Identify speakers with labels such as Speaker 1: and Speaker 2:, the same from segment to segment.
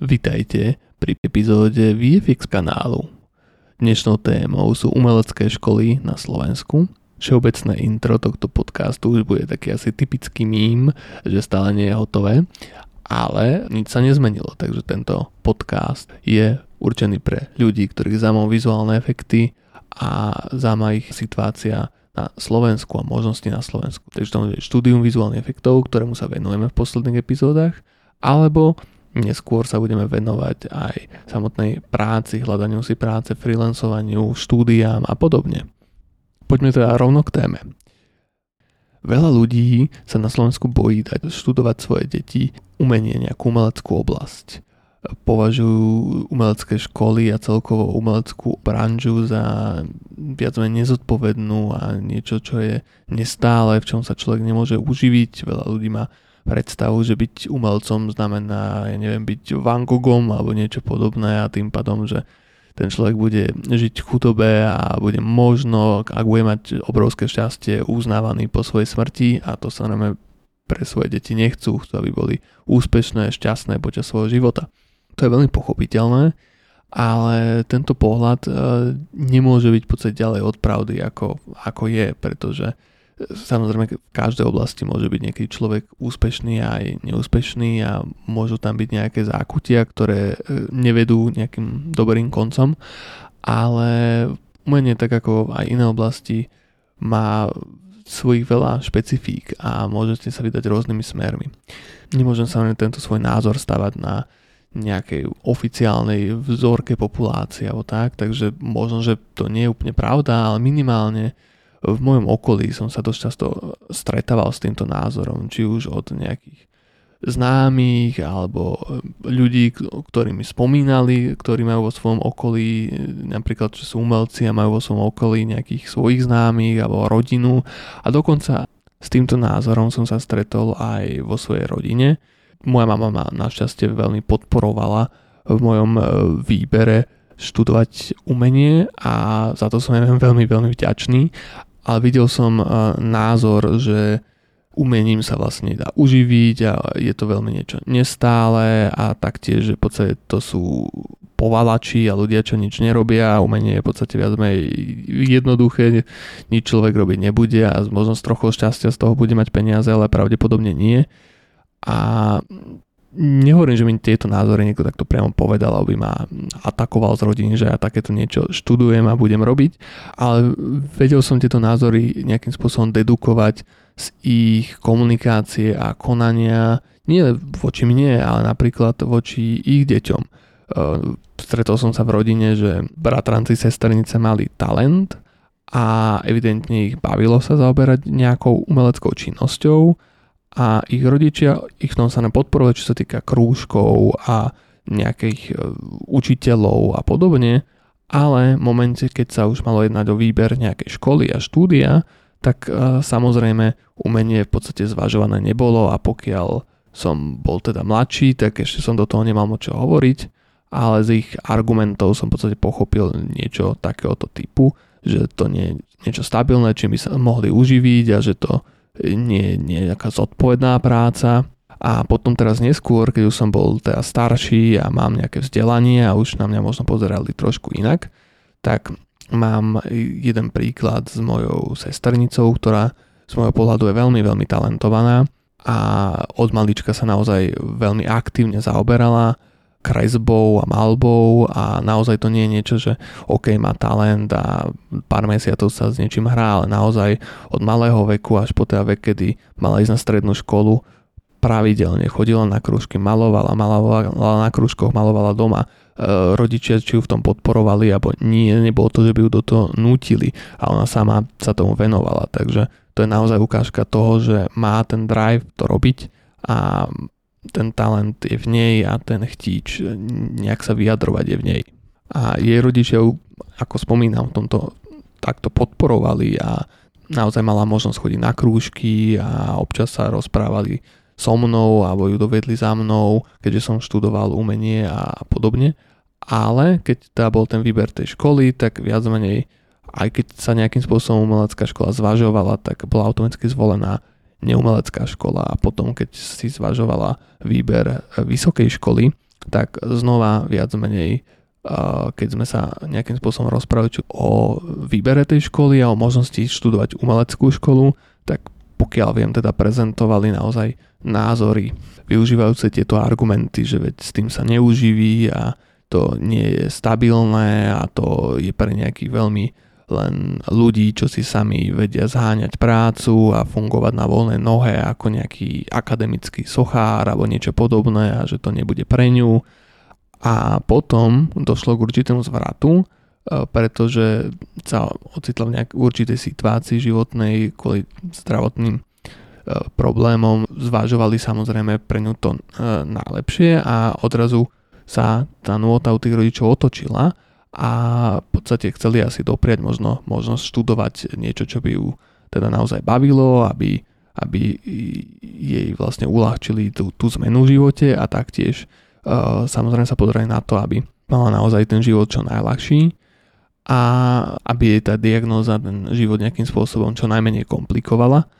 Speaker 1: Vitajte pri epizóde VFX kanálu. Dnešnou témou sú umelecké školy na Slovensku. Všeobecné intro tohto podcastu už bude taký asi typický mím, že stále nie je hotové, ale nič sa nezmenilo, takže tento podcast je určený pre ľudí, ktorých zaujímajú vizuálne efekty a zaujíma ich situácia na Slovensku a možnosti na Slovensku. Takže to je štúdium vizuálnych efektov, ktorému sa venujeme v posledných epizódach, alebo Neskôr sa budeme venovať aj samotnej práci, hľadaniu si práce, freelancovaniu, štúdiám a podobne. Poďme teda rovno k téme. Veľa ľudí sa na Slovensku bojí dať študovať svoje deti umenie, nejakú umeleckú oblasť. Považujú umelecké školy a celkovo umeleckú branžu za viac menej nezodpovednú a niečo, čo je nestále, v čom sa človek nemôže uživiť. Veľa ľudí má predstavu, že byť umelcom znamená, ja neviem, byť Van Goghom alebo niečo podobné a tým pádom, že ten človek bude žiť v chudobe a bude možno, ak bude mať obrovské šťastie, uznávaný po svojej smrti a to sa nám pre svoje deti nechcú, chcú, aby boli úspešné, šťastné počas svojho života. To je veľmi pochopiteľné, ale tento pohľad e, nemôže byť v podstate ďalej od pravdy, ako, ako je, pretože Samozrejme, v každej oblasti môže byť nejaký človek úspešný aj neúspešný a môžu tam byť nejaké zákutia, ktoré e, nevedú nejakým dobrým koncom, ale umenie tak ako aj iné oblasti má svojich veľa špecifík a môžete sa vydať rôznymi smermi. Nemôžem sa len tento svoj názor stavať na nejakej oficiálnej vzorke populácie alebo tak, takže možno, že to nie je úplne pravda, ale minimálne v mojom okolí som sa dosť často stretával s týmto názorom, či už od nejakých známych alebo ľudí, ktorí mi spomínali, ktorí majú vo svojom okolí, napríklad, že sú umelci a majú vo svojom okolí nejakých svojich známych alebo rodinu a dokonca s týmto názorom som sa stretol aj vo svojej rodine. Moja mama ma našťastie veľmi podporovala v mojom e, výbere študovať umenie a za to som ja veľmi, veľmi vďačný ale videl som názor, že umením sa vlastne dá uživiť a je to veľmi niečo nestále a taktiež, že v podstate to sú povalači a ľudia, čo nič nerobia a umenie je v podstate viac menej jednoduché, nič človek robiť nebude a možno z trochu šťastia z toho bude mať peniaze, ale pravdepodobne nie. A nehovorím, že mi tieto názory niekto takto priamo povedal, aby ma atakoval z rodiny, že ja takéto niečo študujem a budem robiť, ale vedel som tieto názory nejakým spôsobom dedukovať z ich komunikácie a konania, nie voči mne, ale napríklad voči ich deťom. Stretol som sa v rodine, že bratranci, sestrnice mali talent a evidentne ich bavilo sa zaoberať nejakou umeleckou činnosťou, a ich rodičia ich tom sa podporovali, čo sa týka krúžkov a nejakých e, učiteľov a podobne, ale v momente, keď sa už malo jednať o výber nejakej školy a štúdia, tak e, samozrejme umenie v podstate zvažované nebolo a pokiaľ som bol teda mladší, tak ešte som do toho nemal moc čo hovoriť, ale z ich argumentov som v podstate pochopil niečo takéhoto typu, že to nie je niečo stabilné, čím by sa mohli uživiť a že to nie, nie nejaká zodpovedná práca. A potom teraz neskôr, keď už som bol teda starší a mám nejaké vzdelanie a už na mňa možno pozerali trošku inak, tak mám jeden príklad s mojou sesternicou, ktorá z môjho pohľadu je veľmi, veľmi talentovaná a od malička sa naozaj veľmi aktívne zaoberala kresbou a malbou a naozaj to nie je niečo, že OK, má talent a pár mesiacov sa s niečím hrá, ale naozaj od malého veku až po teda vek, kedy mala ísť na strednú školu, pravidelne chodila na krúžky, malovala, malovala na krúžkoch, malovala doma. E, rodičia či ju v tom podporovali, alebo nie, nebolo to, že by ju do toho nútili a ona sama sa tomu venovala. Takže to je naozaj ukážka toho, že má ten drive to robiť a ten talent je v nej a ten chtíč nejak sa vyjadrovať je v nej. A jej rodičia, ako spomínam, v tomto takto podporovali a naozaj mala možnosť chodiť na krúžky a občas sa rozprávali so mnou alebo ju dovedli za mnou, keďže som študoval umenie a podobne. Ale keď teda bol ten výber tej školy, tak viac menej, aj keď sa nejakým spôsobom umelecká škola zvažovala, tak bola automaticky zvolená neumelecká škola a potom, keď si zvažovala výber vysokej školy, tak znova viac menej keď sme sa nejakým spôsobom rozprávali o výbere tej školy a o možnosti študovať umeleckú školu, tak pokiaľ viem, teda prezentovali naozaj názory využívajúce tieto argumenty, že veď s tým sa neuživí a to nie je stabilné a to je pre nejakých veľmi len ľudí, čo si sami vedia zháňať prácu a fungovať na voľnej nohe ako nejaký akademický sochár alebo niečo podobné a že to nebude pre ňu. A potom došlo k určitému zvratu, e, pretože sa ocitla v nejakej určitej situácii životnej kvôli zdravotným e, problémom. Zvážovali samozrejme pre ňu to e, najlepšie a odrazu sa tá nôta u tých rodičov otočila a v podstate chceli asi dopriať možno možnosť študovať niečo, čo by ju teda naozaj bavilo, aby, aby jej vlastne uľahčili tú, tú zmenu v živote a taktiež uh, samozrejme sa podarili na to, aby mala naozaj ten život čo najľahší a aby jej tá diagnóza ten život nejakým spôsobom čo najmenej komplikovala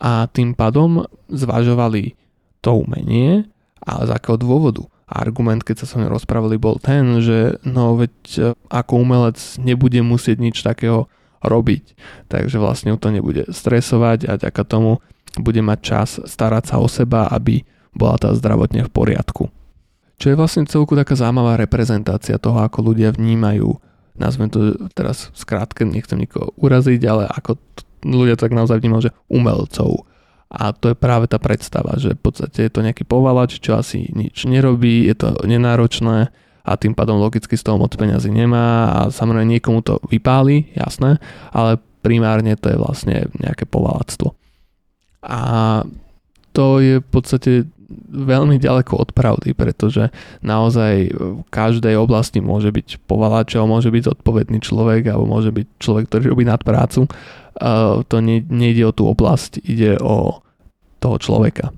Speaker 1: a tým pádom zvažovali to umenie, ale z akého dôvodu argument, keď sa so mnou rozprávali, bol ten, že no veď e, ako umelec nebude musieť nič takého robiť. Takže vlastne to nebude stresovať a ďaká tomu bude mať čas starať sa o seba, aby bola tá zdravotne v poriadku. Čo je vlastne celku taká zaujímavá reprezentácia toho, ako ľudia vnímajú, nazvem to teraz skrátke, nechcem nikoho uraziť, ale ako ľudia tak naozaj vnímajú, že umelcov. A to je práve tá predstava, že v podstate je to nejaký povalač, čo asi nič nerobí, je to nenáročné a tým pádom logicky z toho moc peňazí nemá a samozrejme niekomu to vypáli, jasné, ale primárne to je vlastne nejaké povalactvo. A to je v podstate veľmi ďaleko od pravdy, pretože naozaj v každej oblasti môže byť povalačov, môže byť zodpovedný človek alebo môže byť človek, ktorý robí nadprácu Uh, to ne, nejde o tú oblasť, ide o toho človeka.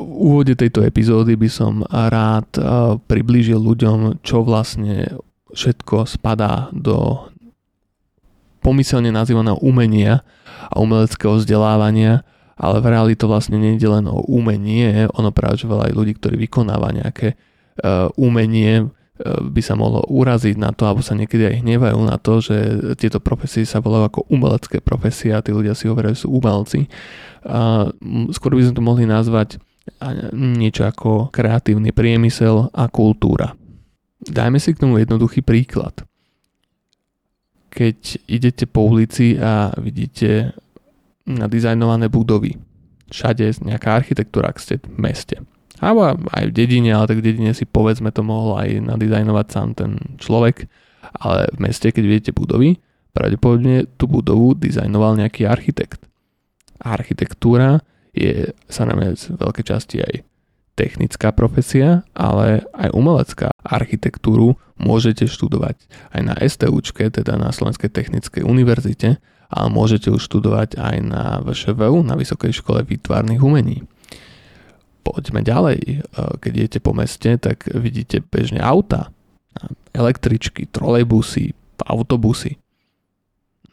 Speaker 1: V úvode tejto epizódy by som rád uh, priblížil ľuďom, čo vlastne všetko spadá do pomyselne nazývaného umenia a umeleckého vzdelávania, ale v reáli to vlastne nejde len o umenie, ono práve že veľa aj ľudí, ktorí vykonáva nejaké uh, umenie, by sa mohlo uraziť na to, alebo sa niekedy aj hnevajú na to, že tieto profesie sa volajú ako umelecké profesie a tí ľudia si hovoria, že sú umelci. A skôr by sme to mohli nazvať niečo ako kreatívny priemysel a kultúra. Dajme si k tomu jednoduchý príklad. Keď idete po ulici a vidíte nadizajnované budovy, všade nejaká architektúra, ak ste v meste – alebo aj v dedine, ale tak v dedine si povedzme to mohol aj nadizajnovať sám ten človek, ale v meste, keď vidíte budovy, pravdepodobne tú budovu dizajnoval nejaký architekt. Architektúra je sa z veľkej časti aj technická profesia, ale aj umelecká. Architektúru môžete študovať aj na STUčke, teda na Slovenskej technickej univerzite, ale môžete ju študovať aj na VŠVU, na Vysokej škole výtvarných umení poďme ďalej. E, keď idete po meste, tak vidíte bežne auta, električky, trolejbusy, autobusy.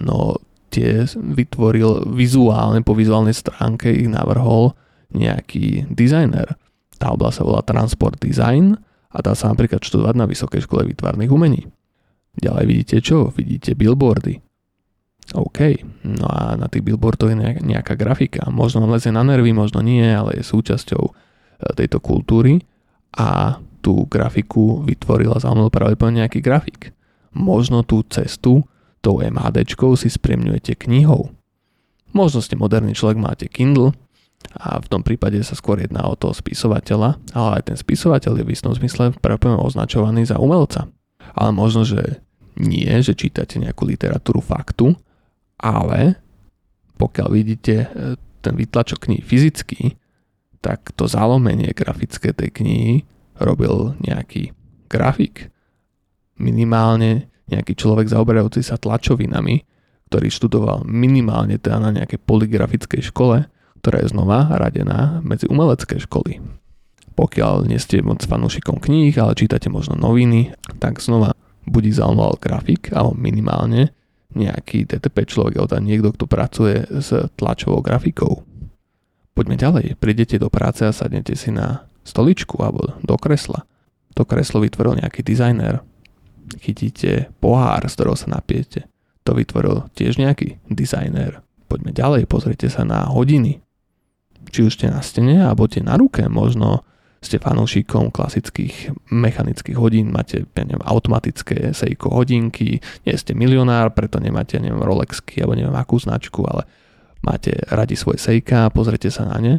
Speaker 1: No tie vytvoril vizuálne, po vizuálnej stránke ich navrhol nejaký dizajner. Tá oblasť sa volá Transport Design a dá sa napríklad študovať na Vysokej škole výtvarných umení. Ďalej vidíte čo? Vidíte billboardy. OK, no a na tých billboardoch je nejaká grafika. Možno lezie na nervy, možno nie, ale je súčasťou e, tejto kultúry a tú grafiku vytvorila za mnou pravdepodobne nejaký grafik. Možno tú cestu tou MHDčkou si spremňujete knihou. Možno ste moderný človek, máte Kindle a v tom prípade sa skôr jedná o toho spisovateľa, ale aj ten spisovateľ je v istom zmysle pravdepodobne označovaný za umelca. Ale možno, že nie, že čítate nejakú literatúru faktu, ale pokiaľ vidíte e, ten vytlačok knihy fyzicky, tak to zalomenie grafické tej knihy robil nejaký grafik. Minimálne nejaký človek zaoberajúci sa tlačovinami, ktorý študoval minimálne teda na nejakej poligrafickej škole, ktorá je znova radená medzi umelecké školy. Pokiaľ nie ste moc fanúšikom kníh, ale čítate možno noviny, tak znova buď zaujímal grafik, alebo minimálne nejaký DTP človek alebo niekto, kto pracuje s tlačovou grafikou. Poďme ďalej. Prídete do práce a sadnete si na stoličku alebo do kresla. to kreslo vytvoril nejaký dizajner. Chytíte pohár, z ktorého sa napiete. To vytvoril tiež nejaký dizajner. Poďme ďalej, pozrite sa na hodiny. Či už ste na stene, alebo tie na ruke, možno ste fanúšikom klasických mechanických hodín, máte ja neviem, automatické Seiko hodinky, nie ste milionár, preto nemáte neviem, Rolexky alebo neviem akú značku, ale máte radi svoje Seika, pozrite sa na ne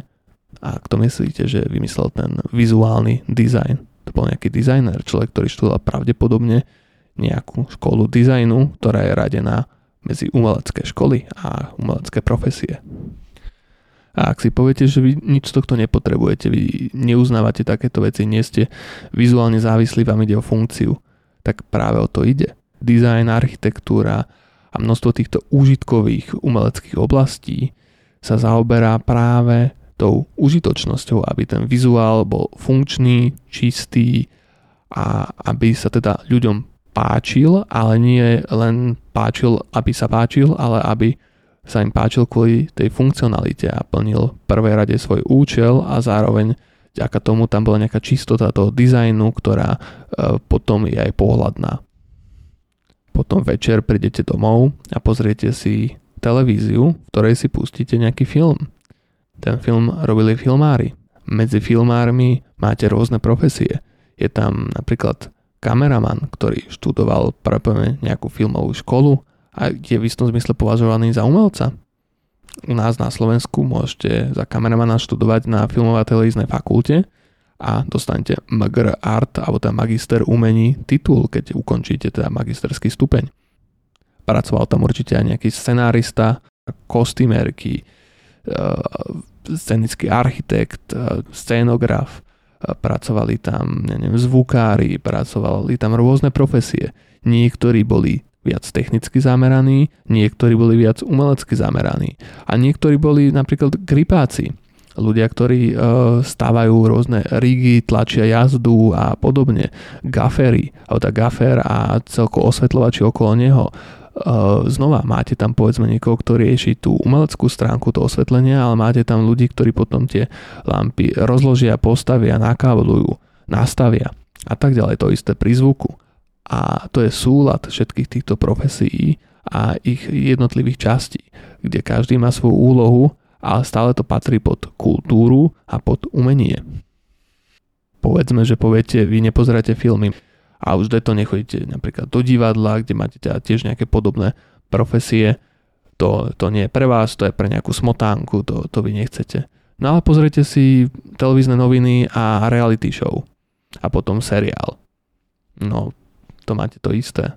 Speaker 1: a kto myslíte, že vymyslel ten vizuálny dizajn? To bol nejaký dizajner, človek, ktorý študoval pravdepodobne nejakú školu dizajnu, ktorá je radená medzi umelecké školy a umelecké profesie. A ak si poviete, že vy nič z tohto nepotrebujete, vy neuznávate takéto veci, nie ste vizuálne závislí, vám ide o funkciu, tak práve o to ide. Design, architektúra a množstvo týchto užitkových umeleckých oblastí sa zaoberá práve tou užitočnosťou, aby ten vizuál bol funkčný, čistý a aby sa teda ľuďom páčil, ale nie len páčil, aby sa páčil, ale aby sa im páčil kvôli tej funkcionalite a plnil v prvej rade svoj účel a zároveň vďaka tomu tam bola nejaká čistota toho dizajnu, ktorá e, potom je aj pohľadná. Potom večer prídete domov a pozriete si televíziu, v ktorej si pustíte nejaký film. Ten film robili filmári. Medzi filmármi máte rôzne profesie. Je tam napríklad kameraman, ktorý študoval práve nejakú filmovú školu a je v istom zmysle považovaný za umelca. U nás na Slovensku môžete za kameramana študovať na filmovej televíznej fakulte a dostanete MGR Art alebo teda magister umení titul, keď ukončíte teda magisterský stupeň. Pracoval tam určite aj nejaký scenárista, kostýmerky, e, scenický architekt, e, scénograf, e, pracovali tam neviem, zvukári, pracovali tam rôzne profesie. Niektorí boli viac technicky zameraní, niektorí boli viac umelecky zameraní a niektorí boli napríklad gripáci, ľudia, ktorí e, stávajú rôzne rigy, tlačia jazdu a podobne, gafery, alebo tá gafer a celko osvetľovači okolo neho. E, znova máte tam povedzme niekoho, kto rieši tú umeleckú stránku, to osvetlenia, ale máte tam ľudí, ktorí potom tie lampy rozložia, postavia, nakáblujú, nastavia a tak ďalej. To isté pri zvuku a to je súlad všetkých týchto profesí a ich jednotlivých častí, kde každý má svoju úlohu, ale stále to patrí pod kultúru a pod umenie. Povedzme, že poviete, vy nepozeráte filmy a už to nechodíte napríklad do divadla, kde máte teda tiež nejaké podobné profesie, to, to nie je pre vás, to je pre nejakú smotánku, to, to vy nechcete. No ale pozrite si televízne noviny a reality show a potom seriál. No to máte to isté.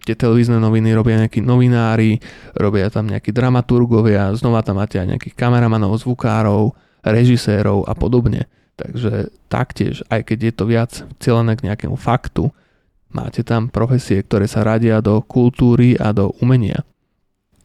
Speaker 1: Tie televízne noviny robia nejakí novinári, robia tam nejakí dramaturgovia, znova tam máte aj nejakých kameramanov, zvukárov, režisérov a podobne. Takže taktiež, aj keď je to viac cieľené k nejakému faktu, máte tam profesie, ktoré sa radia do kultúry a do umenia.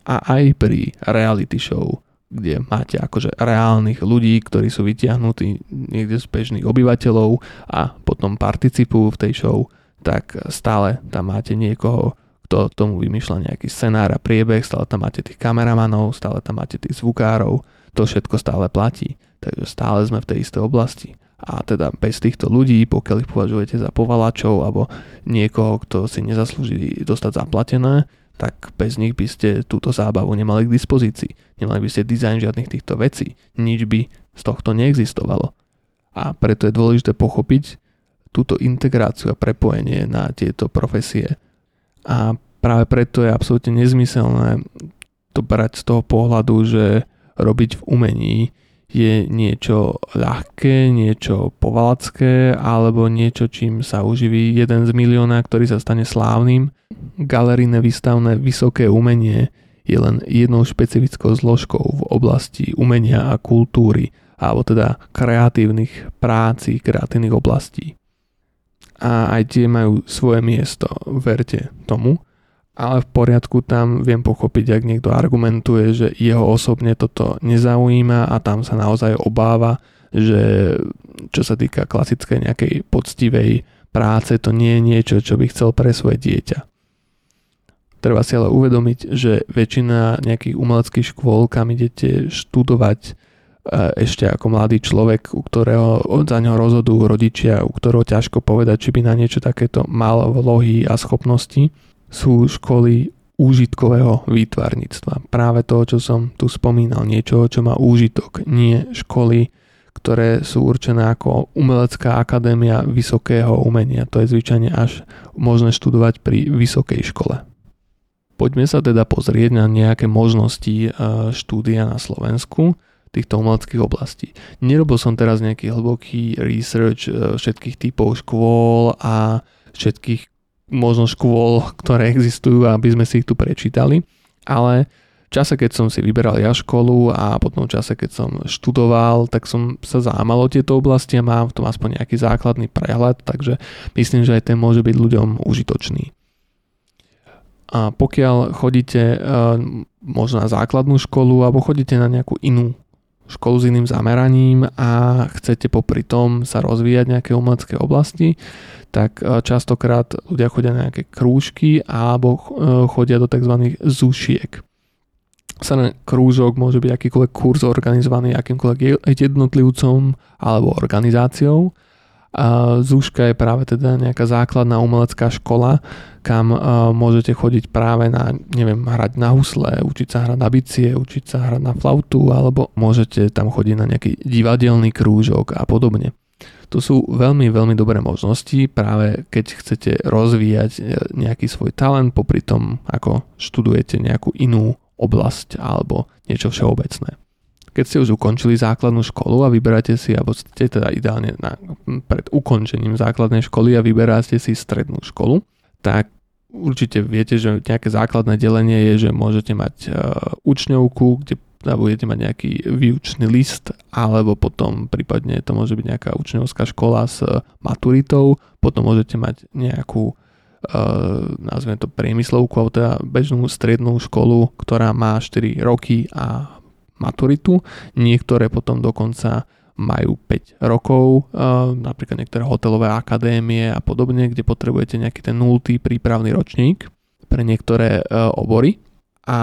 Speaker 1: A aj pri reality show, kde máte akože reálnych ľudí, ktorí sú vytiahnutí niekde z bežných obyvateľov a potom participujú v tej show, tak stále tam máte niekoho, kto tomu vymýšľa nejaký scenár a priebeh, stále tam máte tých kameramanov, stále tam máte tých zvukárov, to všetko stále platí. Takže stále sme v tej istej oblasti. A teda bez týchto ľudí, pokiaľ ich považujete za povalačov alebo niekoho, kto si nezaslúži dostať zaplatené, tak bez nich by ste túto zábavu nemali k dispozícii. Nemali by ste dizajn žiadnych týchto vecí. Nič by z tohto neexistovalo. A preto je dôležité pochopiť, túto integráciu a prepojenie na tieto profesie. A práve preto je absolútne nezmyselné to brať z toho pohľadu, že robiť v umení je niečo ľahké, niečo povalacké alebo niečo, čím sa uživí jeden z milióna, ktorý sa stane slávnym. Galerijné výstavné vysoké umenie je len jednou špecifickou zložkou v oblasti umenia a kultúry, alebo teda kreatívnych práci, kreatívnych oblastí a aj tie majú svoje miesto, verte tomu. Ale v poriadku tam viem pochopiť, ak niekto argumentuje, že jeho osobne toto nezaujíma a tam sa naozaj obáva, že čo sa týka klasickej nejakej poctivej práce, to nie je niečo, čo by chcel pre svoje dieťa. Treba si ale uvedomiť, že väčšina nejakých umeleckých škôl, kam idete študovať ešte ako mladý človek, u ktorého za ňo rozhodujú rodičia, u ktorého ťažko povedať, či by na niečo takéto mal vlohy a schopnosti, sú školy úžitkového výtvarníctva. Práve to, čo som tu spomínal, niečo, čo má úžitok, nie školy, ktoré sú určené ako umelecká akadémia vysokého umenia. To je zvyčajne až možné študovať pri vysokej škole. Poďme sa teda pozrieť na nejaké možnosti e, štúdia na Slovensku týchto umeleckých oblastí. Nerobil som teraz nejaký hlboký research e, všetkých typov škôl a všetkých možno škôl, ktoré existujú, aby sme si ich tu prečítali, ale v čase, keď som si vyberal ja školu a potom v čase, keď som študoval, tak som sa zaujímal o tieto oblasti a mám v tom aspoň nejaký základný prehľad, takže myslím, že aj ten môže byť ľuďom užitočný. A pokiaľ chodíte e, možno na základnú školu alebo chodíte na nejakú inú školu s iným zameraním a chcete popri tom sa rozvíjať nejaké umelecké oblasti, tak e, častokrát ľudia chodia na nejaké krúžky alebo e, chodia do tzv. zušiek. Sané krúžok môže byť akýkoľvek kurz organizovaný akýmkoľvek jednotlivcom alebo organizáciou a Zúška je práve teda nejaká základná umelecká škola, kam uh, môžete chodiť práve na, neviem, hrať na husle, učiť sa hrať na bicie, učiť sa hrať na flautu, alebo môžete tam chodiť na nejaký divadelný krúžok a podobne. To sú veľmi, veľmi dobré možnosti, práve keď chcete rozvíjať e, nejaký svoj talent, popri tom, ako študujete nejakú inú oblasť alebo niečo všeobecné keď ste už ukončili základnú školu a vyberáte si, alebo ste teda ideálne na, pred ukončením základnej školy a vyberáte si strednú školu, tak určite viete, že nejaké základné delenie je, že môžete mať uh, učňovku, kde budete mať nejaký výučný list, alebo potom prípadne to môže byť nejaká učňovská škola s maturitou, potom môžete mať nejakú uh, nazveme to priemyslovku, alebo teda bežnú strednú školu, ktorá má 4 roky a maturitu, niektoré potom dokonca majú 5 rokov, napríklad niektoré hotelové akadémie a podobne, kde potrebujete nejaký ten 0. prípravný ročník pre niektoré obory. A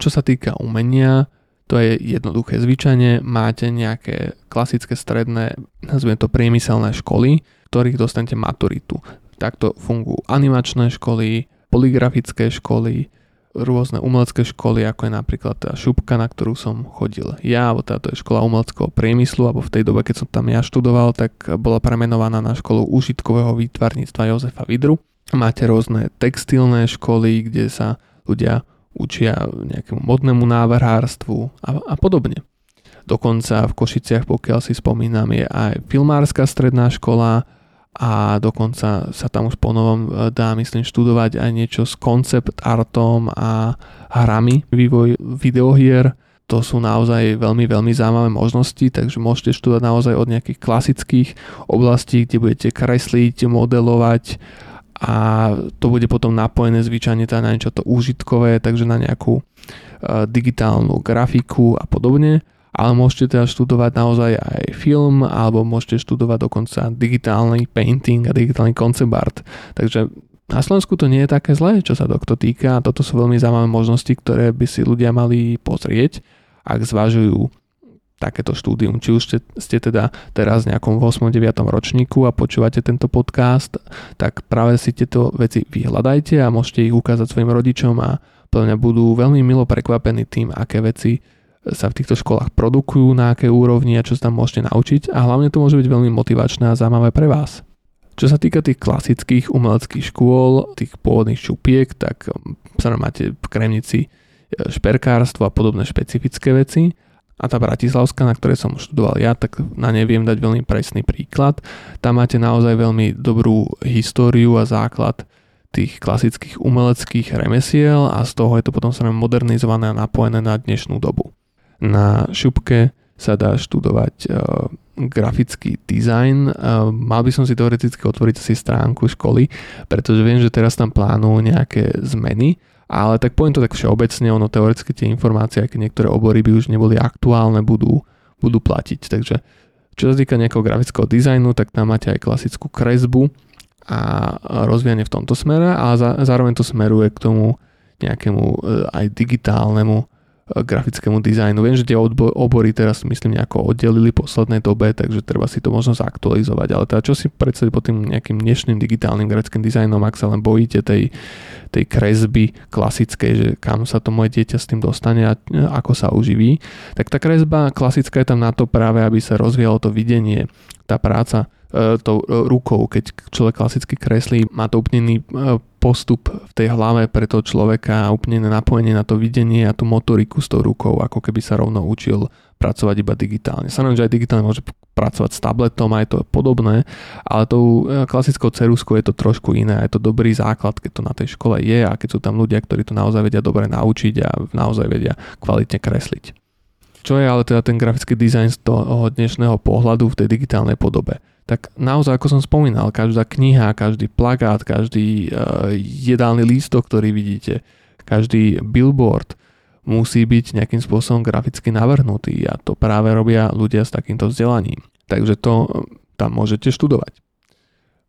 Speaker 1: čo sa týka umenia, to je jednoduché. Zvyčajne máte nejaké klasické stredné, nazvime to priemyselné školy, ktorých dostanete maturitu. Takto fungujú animačné školy, poligrafické školy, rôzne umelecké školy, ako je napríklad tá šupka, na ktorú som chodil ja, alebo táto je škola umeleckého priemyslu, alebo v tej dobe, keď som tam ja študoval, tak bola premenovaná na školu užitkového výtvarníctva Jozefa Vidru. Máte rôzne textilné školy, kde sa ľudia učia nejakému modnému návrhárstvu a, a podobne. Dokonca v Košiciach, pokiaľ si spomínam, je aj filmárska stredná škola, a dokonca sa tam už ponovom e, dá myslím študovať aj niečo s koncept artom a hrami, vývoj videohier. To sú naozaj veľmi, veľmi zaujímavé možnosti, takže môžete študovať naozaj od nejakých klasických oblastí, kde budete kresliť, modelovať a to bude potom napojené zvyčajne teda na niečo to úžitkové, takže na nejakú uh, digitálnu grafiku a podobne ale môžete teda študovať naozaj aj film, alebo môžete študovať dokonca digitálny painting a digitálny concept art. Takže na Slovensku to nie je také zlé, čo sa tohto týka. Toto sú veľmi zaujímavé možnosti, ktoré by si ľudia mali pozrieť, ak zvažujú takéto štúdium. Či už ste, ste teda teraz v nejakom 8. 9. ročníku a počúvate tento podcast, tak práve si tieto veci vyhľadajte a môžete ich ukázať svojim rodičom a plne budú veľmi milo prekvapení tým, aké veci sa v týchto školách produkujú, na aké úrovni a čo sa tam môžete naučiť a hlavne to môže byť veľmi motivačné a zaujímavé pre vás. Čo sa týka tých klasických umeleckých škôl, tých pôvodných šupiek, tak um, sa máte v Kremnici e, šperkárstvo a podobné špecifické veci. A tá Bratislavská, na ktorej som študoval ja, tak na ne viem dať veľmi presný príklad. Tam máte naozaj veľmi dobrú históriu a základ tých klasických umeleckých remesiel a z toho je to potom sa modernizované a napojené na dnešnú dobu. Na šupke sa dá študovať uh, grafický dizajn. Uh, mal by som si teoreticky otvoriť si stránku školy, pretože viem, že teraz tam plánujú nejaké zmeny, ale tak poviem to tak všeobecne, ono teoreticky tie informácie, aké niektoré obory by už neboli aktuálne, budú, budú platiť. Takže čo sa týka nejakého grafického dizajnu, tak tam máte aj klasickú kresbu a rozvíjanie v tomto smere, ale zároveň to smeruje k tomu nejakému uh, aj digitálnemu grafickému dizajnu. Viem, že tie obory teraz myslím nejako oddelili poslednej dobe, takže treba si to možno zaktualizovať, ale teda čo si predstaviť pod tým nejakým dnešným digitálnym grafickým dizajnom, ak sa len bojíte tej, tej kresby klasickej, že kam sa to moje dieťa s tým dostane a ako sa uživí, tak tá kresba klasická je tam na to práve, aby sa rozvíjalo to videnie, tá práca E, tou e, rukou, keď človek klasicky kreslí, má to úplne iný e, postup v tej hlave pre toho človeka a úplne napojenie na to videnie a tú motoriku s tou rukou, ako keby sa rovno učil pracovať iba digitálne. Samozrejme, že aj digitálne môže pracovať s tabletom, aj to podobné, ale tou klasickou ceruskou je to trošku iné, je to dobrý základ, keď to na tej škole je a keď sú tam ľudia, ktorí to naozaj vedia dobre naučiť a naozaj vedia kvalitne kresliť. Čo je ale teda ten grafický dizajn z toho dnešného pohľadu v tej digitálnej podobe? Tak naozaj, ako som spomínal, každá kniha, každý plagát, každý uh, jedálny lístok, ktorý vidíte, každý billboard musí byť nejakým spôsobom graficky navrhnutý a to práve robia ľudia s takýmto vzdelaním. Takže to tam môžete študovať.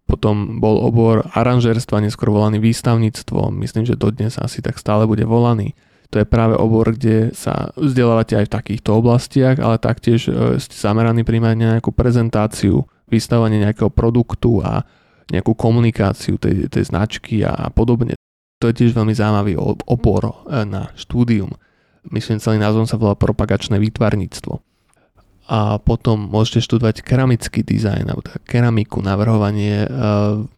Speaker 1: Potom bol obor aranžerstva, neskôr volaný výstavníctvo, myslím, že dodnes asi tak stále bude volaný. To je práve obor, kde sa vzdelávate aj v takýchto oblastiach, ale taktiež e, ste zameraní príjmať nejakú prezentáciu vystavanie nejakého produktu a nejakú komunikáciu tej, tej značky a podobne. To je tiež veľmi zaujímavý opor e, na štúdium. Myslím, celý názvom sa volá propagačné výtvarníctvo. A potom môžete študovať keramický dizajn, alebo teda keramiku, navrhovanie e,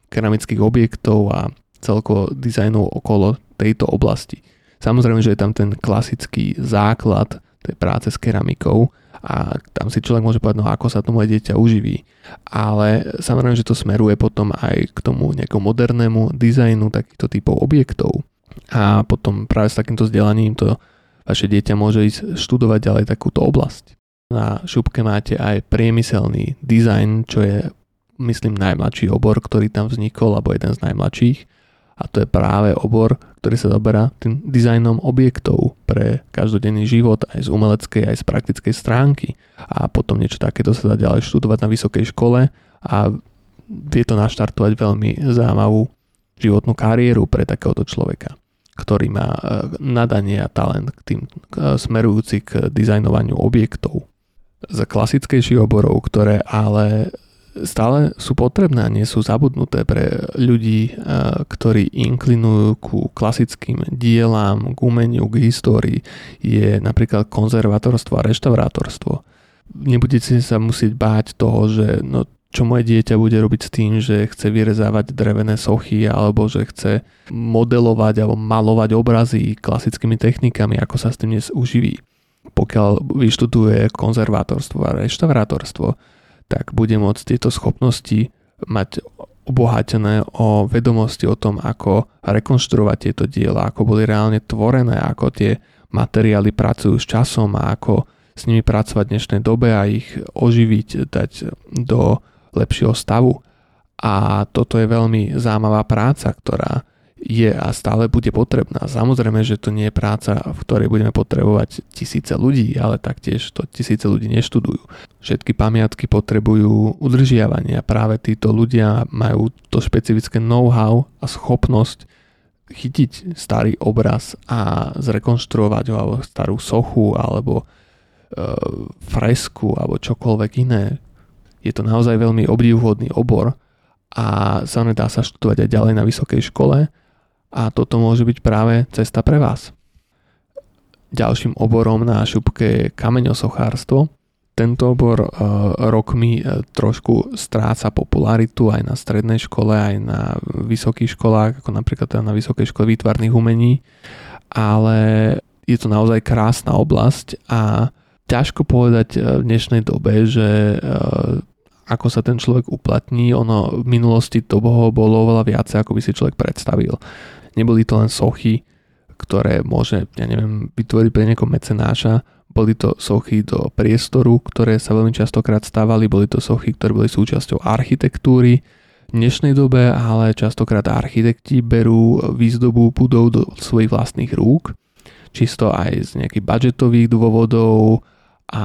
Speaker 1: keramických objektov a celkovo dizajnu okolo tejto oblasti. Samozrejme, že je tam ten klasický základ tej práce s keramikou, a tam si človek môže povedať, no ako sa to moje dieťa uživí. Ale samozrejme, že to smeruje potom aj k tomu nejakom modernému dizajnu takýchto typov objektov. A potom práve s takýmto vzdelaním to vaše dieťa môže ísť študovať ďalej takúto oblasť. Na šupke máte aj priemyselný dizajn, čo je myslím najmladší obor, ktorý tam vznikol, alebo jeden z najmladších a to je práve obor, ktorý sa zaberá tým dizajnom objektov pre každodenný život aj z umeleckej, aj z praktickej stránky. A potom niečo takéto sa dá ďalej študovať na vysokej škole a vie to naštartovať veľmi zaujímavú životnú kariéru pre takéhoto človeka ktorý má e, nadanie a talent k tým e, smerujúci k dizajnovaniu objektov. Z klasickejších oborov, ktoré ale stále sú potrebné a nie sú zabudnuté pre ľudí, ktorí inklinujú ku klasickým dielám, k umeniu, k histórii, je napríklad konzervatorstvo a reštaurátorstvo. Nebudete sa musieť báť toho, že no, čo moje dieťa bude robiť s tým, že chce vyrezávať drevené sochy alebo že chce modelovať alebo malovať obrazy klasickými technikami, ako sa s tým dnes uživí. Pokiaľ vyštuduje konzervátorstvo a reštaurátorstvo, tak bude môcť tieto schopnosti mať obohatené o vedomosti o tom, ako rekonštruovať tieto diela, ako boli reálne tvorené, ako tie materiály pracujú s časom a ako s nimi pracovať v dnešnej dobe a ich oživiť, dať do lepšieho stavu. A toto je veľmi zaujímavá práca, ktorá je a stále bude potrebná. Samozrejme, že to nie je práca, v ktorej budeme potrebovať tisíce ľudí, ale taktiež to tisíce ľudí neštudujú. Všetky pamiatky potrebujú udržiavanie a práve títo ľudia majú to špecifické know-how a schopnosť chytiť starý obraz a zrekonštruovať ho, alebo starú sochu, alebo e, fresku, alebo čokoľvek iné. Je to naozaj veľmi obdivuhodný obor a sa dá sa študovať aj ďalej na vysokej škole a toto môže byť práve cesta pre vás. Ďalším oborom na šupke je kameňosochárstvo. Tento obor e, rokmi e, trošku stráca popularitu aj na strednej škole, aj na vysokých školách, ako napríklad teda na Vysokej škole výtvarných umení, ale je to naozaj krásna oblasť a ťažko povedať e, v dnešnej dobe, že ako sa ten človek uplatní, ono v minulosti to bolo oveľa viacej, ako by si človek predstavil. Neboli to len sochy, ktoré môže, ja neviem, vytvoriť pre niekoho mecenáša, boli to sochy do priestoru, ktoré sa veľmi častokrát stávali, boli to sochy, ktoré boli súčasťou architektúry. V dnešnej dobe, ale častokrát architekti berú výzdobu budov do svojich vlastných rúk, čisto aj z nejakých budžetových dôvodov a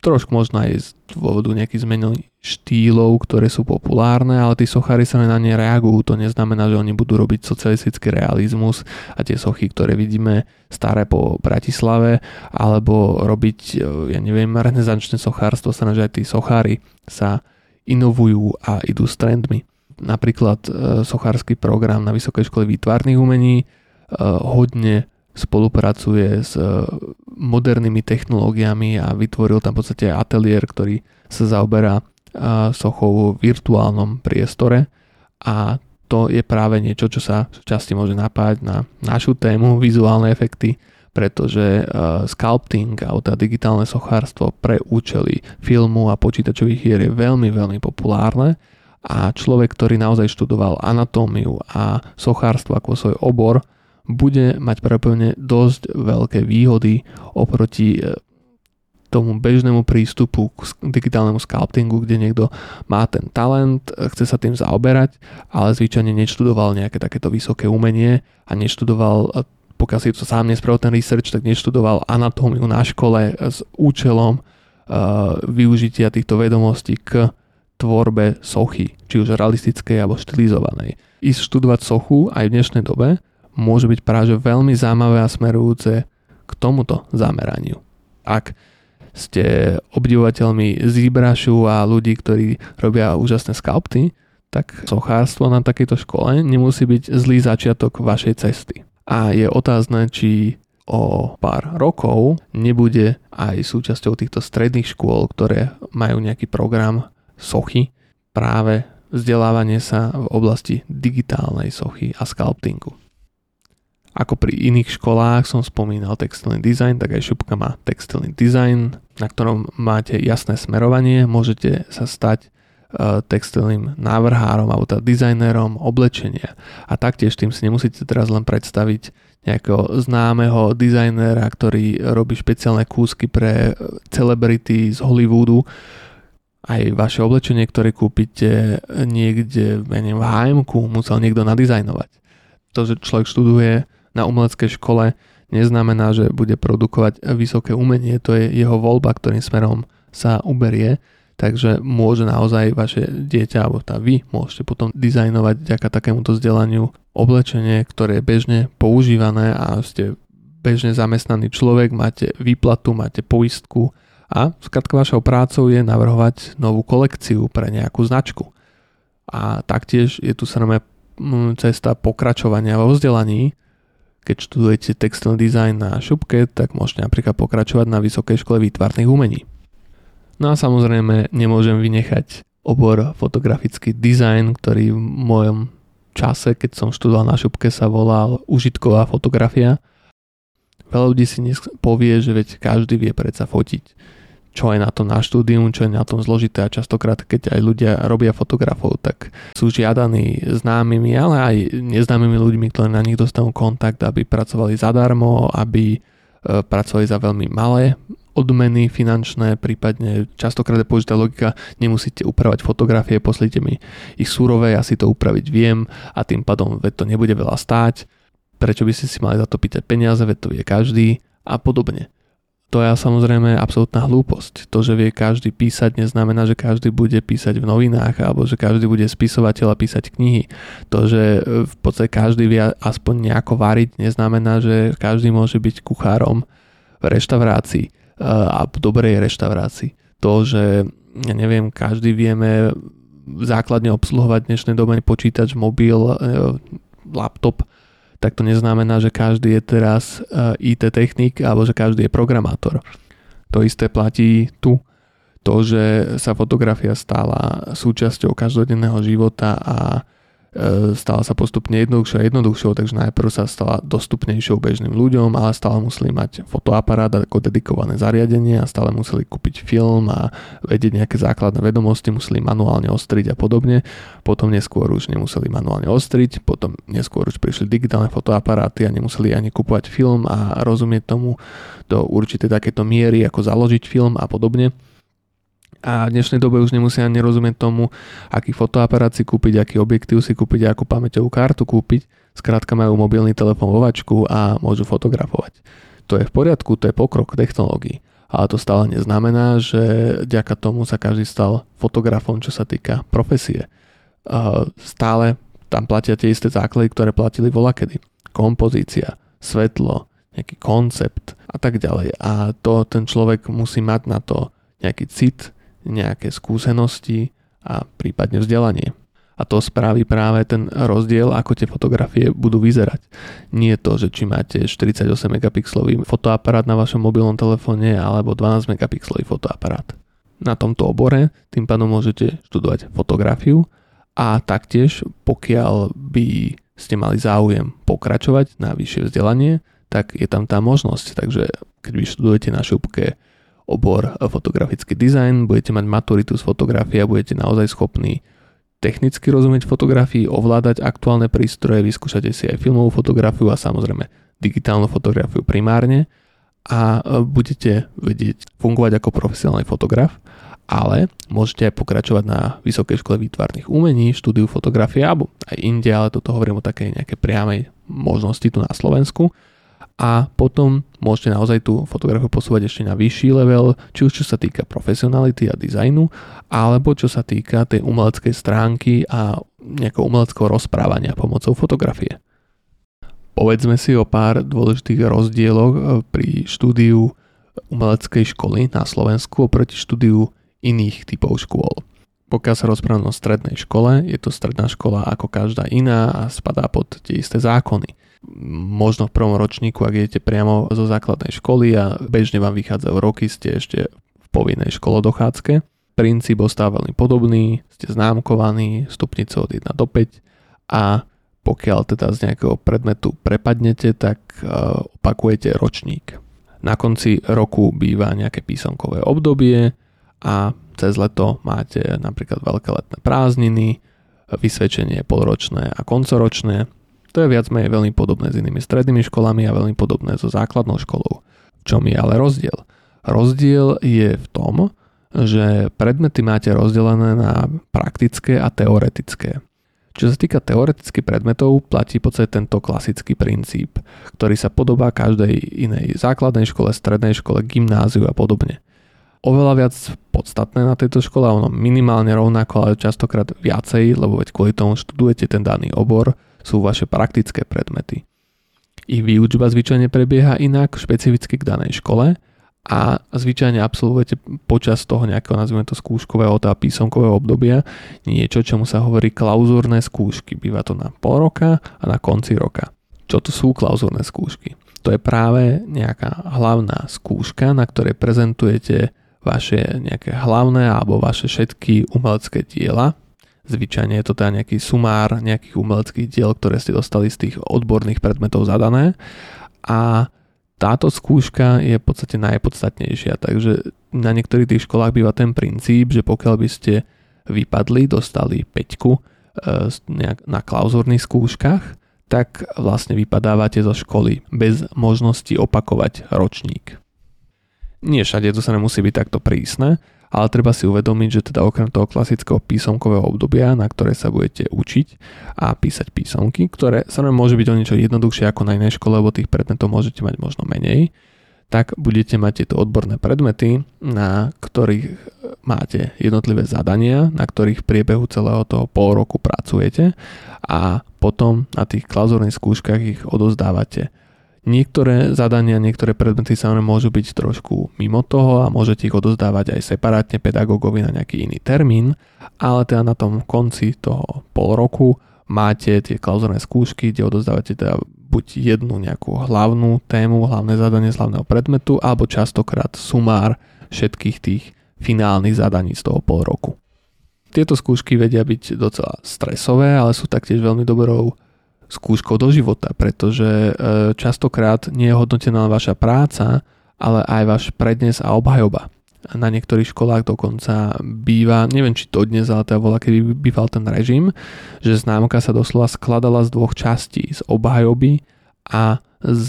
Speaker 1: trošku možno aj z dôvodu nejakých zmenení štýlov, ktoré sú populárne, ale tí sochári sa na ne reagujú. To neznamená, že oni budú robiť socialistický realizmus a tie sochy, ktoré vidíme staré po Bratislave, alebo robiť, e, ja neviem, renesančné sochárstvo, sa že aj tí sochári sa inovujú a idú s trendmi. Napríklad e, sochársky program na Vysokej škole výtvarných umení e, hodne spolupracuje s modernými technológiami a vytvoril tam v podstate ateliér, ktorý sa zaoberá sochou v virtuálnom priestore. A to je práve niečo, čo sa časti môže napájať na našu tému vizuálne efekty, pretože sculpting alebo teda digitálne sochárstvo pre účely filmu a počítačových hier je veľmi, veľmi populárne. A človek, ktorý naozaj študoval anatómiu a sochárstvo ako svoj obor, bude mať prepevne dosť veľké výhody oproti tomu bežnému prístupu k digitálnemu sculptingu, kde niekto má ten talent, chce sa tým zaoberať, ale zvyčajne neštudoval nejaké takéto vysoké umenie a neštudoval, pokiaľ si to sám nespravil ten research, tak neštudoval anatómiu na škole s účelom využitia týchto vedomostí k tvorbe sochy, či už realistickej alebo štilizovanej. Ísť študovať sochu aj v dnešnej dobe môže byť práve veľmi zaujímavé a smerujúce k tomuto zameraniu. Ak ste obdivovateľmi Zibrašu a ľudí, ktorí robia úžasné skalpty, tak sochárstvo na takejto škole nemusí byť zlý začiatok vašej cesty. A je otázne, či o pár rokov nebude aj súčasťou týchto stredných škôl, ktoré majú nejaký program sochy, práve vzdelávanie sa v oblasti digitálnej sochy a sculptingu. Ako pri iných školách som spomínal textilný dizajn, tak aj šupka má textilný dizajn, na ktorom máte jasné smerovanie, môžete sa stať e, textilným návrhárom alebo teda dizajnérom oblečenia. A taktiež tým si nemusíte teraz len predstaviť nejakého známeho dizajnéra, ktorý robí špeciálne kúsky pre e, celebrity z Hollywoodu. Aj vaše oblečenie, ktoré kúpite niekde ja neviem, v hm musel niekto nadizajnovať. To, že človek študuje na umeleckej škole neznamená, že bude produkovať vysoké umenie, to je jeho voľba, ktorým smerom sa uberie, takže môže naozaj vaše dieťa, alebo tá vy môžete potom dizajnovať vďaka takémuto vzdelaniu oblečenie, ktoré je bežne používané a ste bežne zamestnaný človek, máte výplatu, máte poistku a skratka vašou prácou je navrhovať novú kolekciu pre nejakú značku. A taktiež je tu samozrejme cesta pokračovania vo vzdelaní, keď študujete textilný dizajn na šupke, tak môžete napríklad pokračovať na Vysokej škole výtvarných umení. No a samozrejme nemôžem vynechať obor fotografický dizajn, ktorý v mojom čase, keď som študoval na šupke, sa volal užitková fotografia. Veľa ľudí si dnes povie, že veď každý vie predsa fotiť čo je na tom na štúdium, čo je na tom zložité a častokrát, keď aj ľudia robia fotografov, tak sú žiadaní známymi, ale aj neznámymi ľuďmi, ktorí na nich dostanú kontakt, aby pracovali zadarmo, aby e, pracovali za veľmi malé odmeny finančné, prípadne častokrát je použitá logika, nemusíte upravať fotografie, poslite mi ich súrové, ja si to upraviť viem a tým pádom veď to nebude veľa stáť, prečo by ste si mali za to pýtať peniaze, veď to vie každý a podobne. To je samozrejme absolútna hlúposť. To, že vie každý písať, neznamená, že každý bude písať v novinách alebo že každý bude spisovateľ a písať knihy. To, že v podstate každý vie aspoň nejako variť, neznamená, že každý môže byť kuchárom v reštaurácii eh, a v dobrej reštaurácii. To, že ja neviem, každý vieme základne obsluhovať v dnešnej dobe počítač, mobil, eh, laptop, tak to neznamená, že každý je teraz IT eh, technik alebo že každý je programátor. To isté platí tu. To, že sa fotografia stala súčasťou každodenného života a stala sa postupne jednoduchšou a jednoduchšou, takže najprv sa stala dostupnejšou bežným ľuďom, ale stále museli mať fotoaparát ako dedikované zariadenie a stále museli kúpiť film a vedieť nejaké základné vedomosti, museli manuálne ostriť a podobne. Potom neskôr už nemuseli manuálne ostriť, potom neskôr už prišli digitálne fotoaparáty a nemuseli ani kupovať film a rozumieť tomu do určitej takéto miery, ako založiť film a podobne a v dnešnej dobe už nemusia ani rozumieť tomu, aký fotoaparát si kúpiť, aký objektív si kúpiť, akú pamäťovú kartu kúpiť. Skrátka majú mobilný telefón vo vačku a môžu fotografovať. To je v poriadku, to je pokrok technológií. ale to stále neznamená, že ďaka tomu sa každý stal fotografom, čo sa týka profesie. Stále tam platia tie isté základy, ktoré platili volakedy. Kompozícia, svetlo, nejaký koncept a tak ďalej. A to ten človek musí mať na to nejaký cit, nejaké skúsenosti a prípadne vzdelanie. A to spraví práve ten rozdiel, ako tie fotografie budú vyzerať. Nie to, že či máte 48 megapixelový fotoaparát na vašom mobilnom telefóne alebo 12 megapixelový fotoaparát. Na tomto obore tým pádom môžete študovať fotografiu a taktiež pokiaľ by ste mali záujem pokračovať na vyššie vzdelanie, tak je tam tá možnosť. Takže keď vy študujete na šupke obor fotografický dizajn, budete mať maturitu z fotografie a budete naozaj schopní technicky rozumieť fotografii, ovládať aktuálne prístroje, vyskúšate si aj filmovú fotografiu a samozrejme digitálnu fotografiu primárne a e, budete vedieť fungovať ako profesionálny fotograf, ale môžete aj pokračovať na Vysokej škole výtvarných umení, štúdiu fotografie alebo aj inde, ale toto hovorím o takej nejakej priamej možnosti tu na Slovensku a potom môžete naozaj tú fotografiu posúvať ešte na vyšší level, či už čo sa týka profesionality a dizajnu, alebo čo sa týka tej umeleckej stránky a nejakého umeleckého rozprávania pomocou fotografie. Povedzme si o pár dôležitých rozdieloch e, pri štúdiu umeleckej školy na Slovensku oproti štúdiu iných typov škôl. Pokiaľ sa rozprávame o strednej škole, je to stredná škola ako každá iná a spadá pod tie isté zákony možno v prvom ročníku, ak idete priamo zo základnej školy a bežne vám vychádzajú roky, ste ešte v povinnej školodochádzke. Princíp ostáva veľmi podobný, ste známkovaní stupnice od 1 do 5 a pokiaľ teda z nejakého predmetu prepadnete, tak uh, opakujete ročník. Na konci roku býva nejaké písomkové obdobie a cez leto máte napríklad veľké letné prázdniny, vysvedčenie polročné a koncoročné to je viac menej veľmi podobné s inými strednými školami a veľmi podobné so základnou školou. V čom je ale rozdiel? Rozdiel je v tom, že predmety máte rozdelené na praktické a teoretické. Čo sa týka teoretických predmetov, platí v podstate tento klasický princíp, ktorý sa podobá každej inej základnej škole, strednej škole, gymnáziu a podobne. Oveľa viac podstatné na tejto škole, ono minimálne rovnako, ale častokrát viacej, lebo veď kvôli tomu študujete ten daný obor, sú vaše praktické predmety. Ich výučba zvyčajne prebieha inak, špecificky k danej škole a zvyčajne absolvujete počas toho nejakého, nazvime to skúškového, tá písomkového obdobia niečo, čomu sa hovorí klauzúrne skúšky. Býva to na pol roka a na konci roka. Čo to sú klauzúrne skúšky? To je práve nejaká hlavná skúška, na ktorej prezentujete vaše nejaké hlavné alebo vaše všetky umelecké diela, Zvyčajne je to teda nejaký sumár nejakých umeleckých diel, ktoré ste dostali z tých odborných predmetov zadané a táto skúška je v podstate najpodstatnejšia, takže na niektorých tých školách býva ten princíp, že pokiaľ by ste vypadli, dostali peťku e, na klauzorných skúškach, tak vlastne vypadávate zo školy bez možnosti opakovať ročník. Nie všade to sa nemusí byť takto prísne, ale treba si uvedomiť, že teda okrem toho klasického písomkového obdobia, na ktoré sa budete učiť a písať písomky, ktoré sa môže byť o niečo jednoduchšie ako na inej škole, lebo tých predmetov môžete mať možno menej, tak budete mať tieto odborné predmety, na ktorých máte jednotlivé zadania, na ktorých v priebehu celého toho pol roku pracujete a potom na tých klauzorných skúškach ich odozdávate Niektoré zadania, niektoré predmety sa môžu byť trošku mimo toho a môžete ich odozdávať aj separátne pedagógovi na nejaký iný termín, ale teda na tom konci toho pol roku máte tie klauzorné skúšky, kde odozdávate teda buď jednu nejakú hlavnú tému, hlavné zadanie z hlavného predmetu, alebo častokrát sumár všetkých tých finálnych zadaní z toho pol roku. Tieto skúšky vedia byť docela stresové, ale sú taktiež veľmi dobrou skúškou do života, pretože e, častokrát nie je hodnotená vaša práca, ale aj váš prednes a obhajoba. Na niektorých školách dokonca býva, neviem či to dnes, ale to bola, kedy býval ten režim, že známka sa doslova skladala z dvoch častí, z obhajoby a z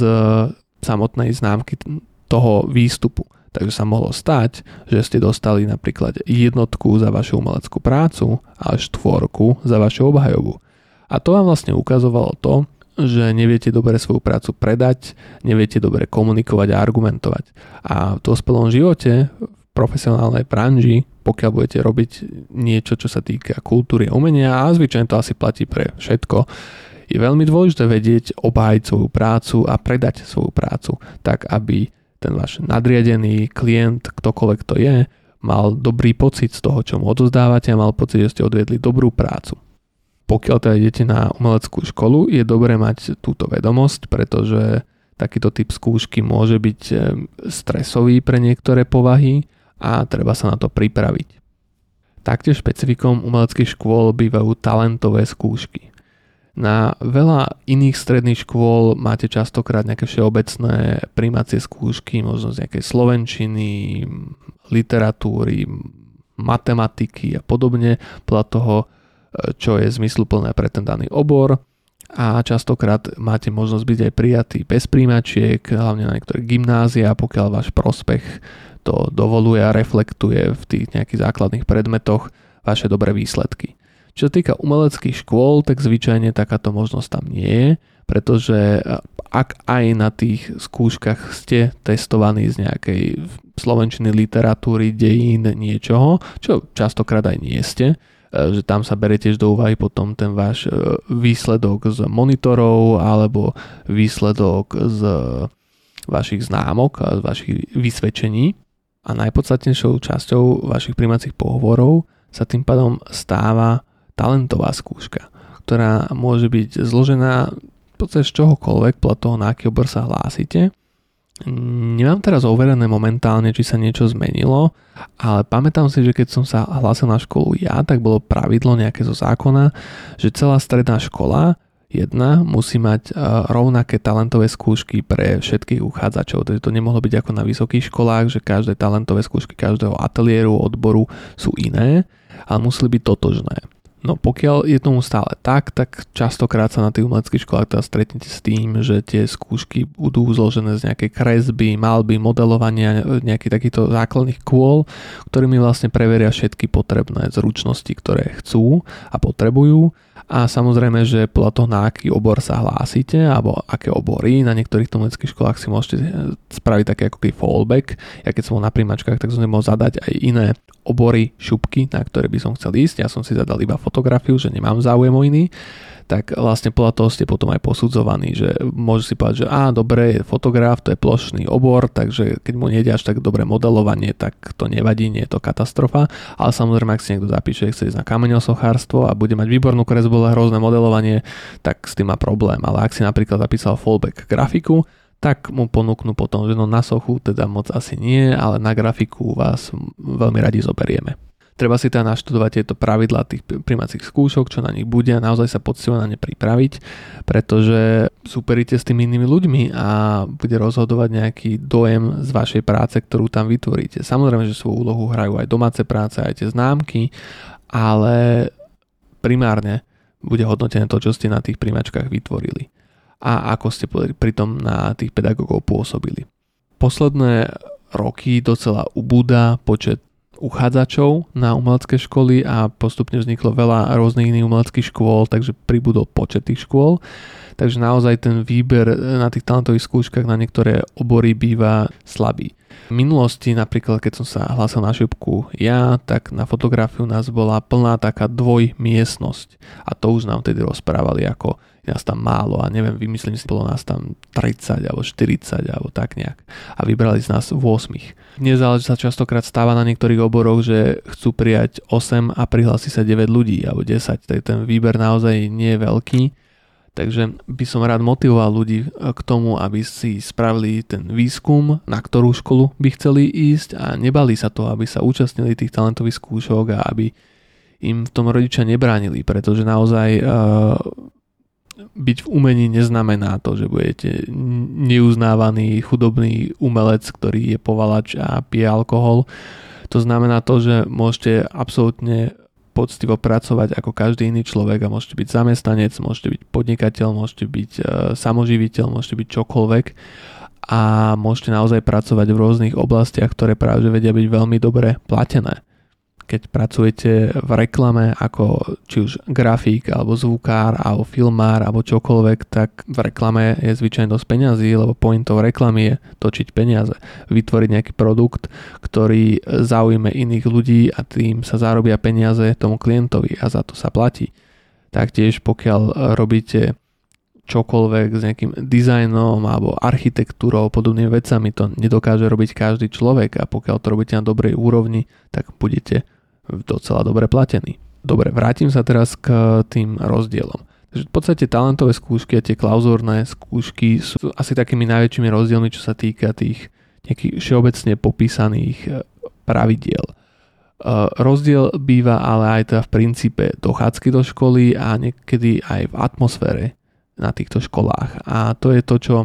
Speaker 1: samotnej známky toho výstupu. Takže sa mohlo stať, že ste dostali napríklad jednotku za vašu umeleckú prácu a štvorku za vašu obhajobu. A to vám vlastne ukazovalo to, že neviete dobre svoju prácu predať, neviete dobre komunikovať a argumentovať. A v dospelom živote, v profesionálnej branži, pokiaľ budete robiť niečo, čo sa týka kultúry a umenia, a zvyčajne to asi platí pre všetko, je veľmi dôležité vedieť obhájiť svoju prácu a predať svoju prácu, tak aby ten váš nadriadený klient, ktokoľvek to je, mal dobrý pocit z toho, čo mu odozdávate a mal pocit, že ste odvedli dobrú prácu. Pokiaľ teda idete na umeleckú školu, je dobré mať túto vedomosť, pretože takýto typ skúšky môže byť eh, stresový pre niektoré povahy a treba sa na to pripraviť. Taktiež špecifikom umeleckých škôl bývajú talentové skúšky. Na veľa iných stredných škôl máte častokrát nejaké všeobecné príjmacie skúšky, možno z nejakej slovenčiny, literatúry, matematiky a podobne, podľa toho, čo je zmysluplné pre ten daný obor a častokrát máte možnosť byť aj prijatý bez príjmačiek, hlavne na niektoré gymnázia, pokiaľ váš prospech to dovoluje a reflektuje v tých nejakých základných predmetoch vaše dobré výsledky. Čo sa týka umeleckých škôl, tak zvyčajne takáto možnosť tam nie je, pretože eh, ak aj na tých skúškach ste testovaní z nejakej slovenčiny, literatúry, dejín, niečoho, čo častokrát aj nie ste, že tam sa berie tiež do úvahy potom ten váš eh, výsledok z monitorov alebo výsledok z vašich známok a z vašich vysvedčení. A najpodstatnejšou časťou vašich príjmacích pohovorov sa tým pádom stáva talentová skúška, ktorá môže byť zložená podstate z čohokoľvek, podľa toho, na aký obor sa hlásite. Nemám teraz overené momentálne, či sa niečo zmenilo, ale pamätám si, že keď som sa hlásil na školu ja, tak bolo pravidlo nejaké zo zákona, že celá stredná škola jedna musí mať rovnaké talentové skúšky pre všetkých uchádzačov. Takže to nemohlo byť ako na vysokých školách, že každé talentové skúšky každého ateliéru, odboru sú iné, ale museli byť totožné. No pokiaľ je tomu stále tak, tak častokrát sa na tých umeleckých školách teda stretnete s tým, že tie skúšky budú zložené z nejakej kresby, malby, modelovania, nejakých takýchto základných kôl, ktorými vlastne preveria všetky potrebné zručnosti, ktoré chcú a potrebujú a samozrejme, že podľa toho, na aký obor sa hlásite, alebo aké obory, na niektorých umeleckých školách si môžete eh, spraviť taký ako fallback. Ja keď som bol na príjmačkách, tak som mohol zadať aj iné obory, šupky, na ktoré by som chcel ísť. Ja som si zadal iba fotografiu, že nemám záujem o iný tak vlastne podľa toho ste potom aj posudzovaní, že môže si povedať, že á, dobre, je fotograf, to je plošný obor, takže keď mu nejde až tak dobre modelovanie, tak to nevadí, nie je to katastrofa, ale samozrejme, ak si niekto zapíše, chce ísť na kameňosochárstvo a bude mať výbornú kresbu, ale hrozné modelovanie, tak s tým má problém, ale ak si napríklad zapísal fallback grafiku, tak mu ponúknú potom, že no na sochu teda moc asi nie, ale na grafiku vás veľmi radi zoberieme. Treba si teda naštudovať tieto pravidlá tých primacích skúšok, čo na nich bude a naozaj sa poctivo na ne pripraviť, pretože superíte s tými inými ľuďmi a bude rozhodovať nejaký dojem z vašej práce, ktorú tam vytvoríte. Samozrejme, že svoju úlohu hrajú aj domáce práce, aj tie známky, ale primárne bude hodnotené to, čo ste na tých primačkách vytvorili a ako ste pritom na tých pedagógov pôsobili. Posledné roky docela ubúda počet uchádzačov na umelecké školy a postupne vzniklo veľa rôznych iných umeleckých škôl, takže pribudol počet tých škôl. Takže naozaj ten výber na tých talentových skúškach na niektoré obory býva slabý. V minulosti napríklad, keď som sa hlásil na šipku ja, tak na fotografiu nás bola plná taká dvojmiestnosť a to už nám tedy rozprávali ako nás tam málo a neviem, vymyslím si, bolo nás tam 30 alebo 40 alebo tak nejak a vybrali z nás 8. Nezáleží sa častokrát stáva na niektorých oboroch, že chcú prijať 8 a prihlási sa 9 ľudí alebo 10, tak ten výber naozaj nie je veľký. Takže by som rád motivoval ľudí k tomu, aby si spravili ten výskum, na ktorú školu by chceli ísť a nebali sa to, aby sa účastnili tých talentových skúšok a aby im v tom rodičia nebránili, pretože naozaj uh, byť v umení neznamená to, že budete neuznávaný chudobný umelec, ktorý je povalač a pije alkohol. To znamená to, že môžete absolútne poctivo pracovať ako každý iný človek a môžete byť zamestnanec, môžete byť podnikateľ, môžete byť e, samoživiteľ, môžete byť čokoľvek a môžete naozaj pracovať v rôznych oblastiach, ktoré práve vedia byť veľmi dobre platené. Keď pracujete v reklame ako či už grafik, alebo zvukár, alebo filmár, alebo čokoľvek, tak v reklame je zvyčajne dosť peňazí, lebo pointou reklamy je točiť peniaze, vytvoriť nejaký produkt, ktorý zaujme iných ľudí a tým sa zarobia peniaze tomu klientovi a za to sa platí. Taktiež pokiaľ robíte čokoľvek s nejakým dizajnom alebo architektúrou, podobnými vecami, to nedokáže robiť každý človek a pokiaľ to robíte na dobrej úrovni, tak budete docela dobre platený. Dobre, vrátim sa teraz k tým rozdielom. Takže v podstate talentové skúšky a tie klauzórne skúšky sú asi takými najväčšími rozdielmi, čo sa týka tých nejakých všeobecne popísaných e, pravidiel. E, rozdiel býva ale aj teda v princípe dochádzky do školy a niekedy aj v atmosfére na týchto školách. A to je to, čo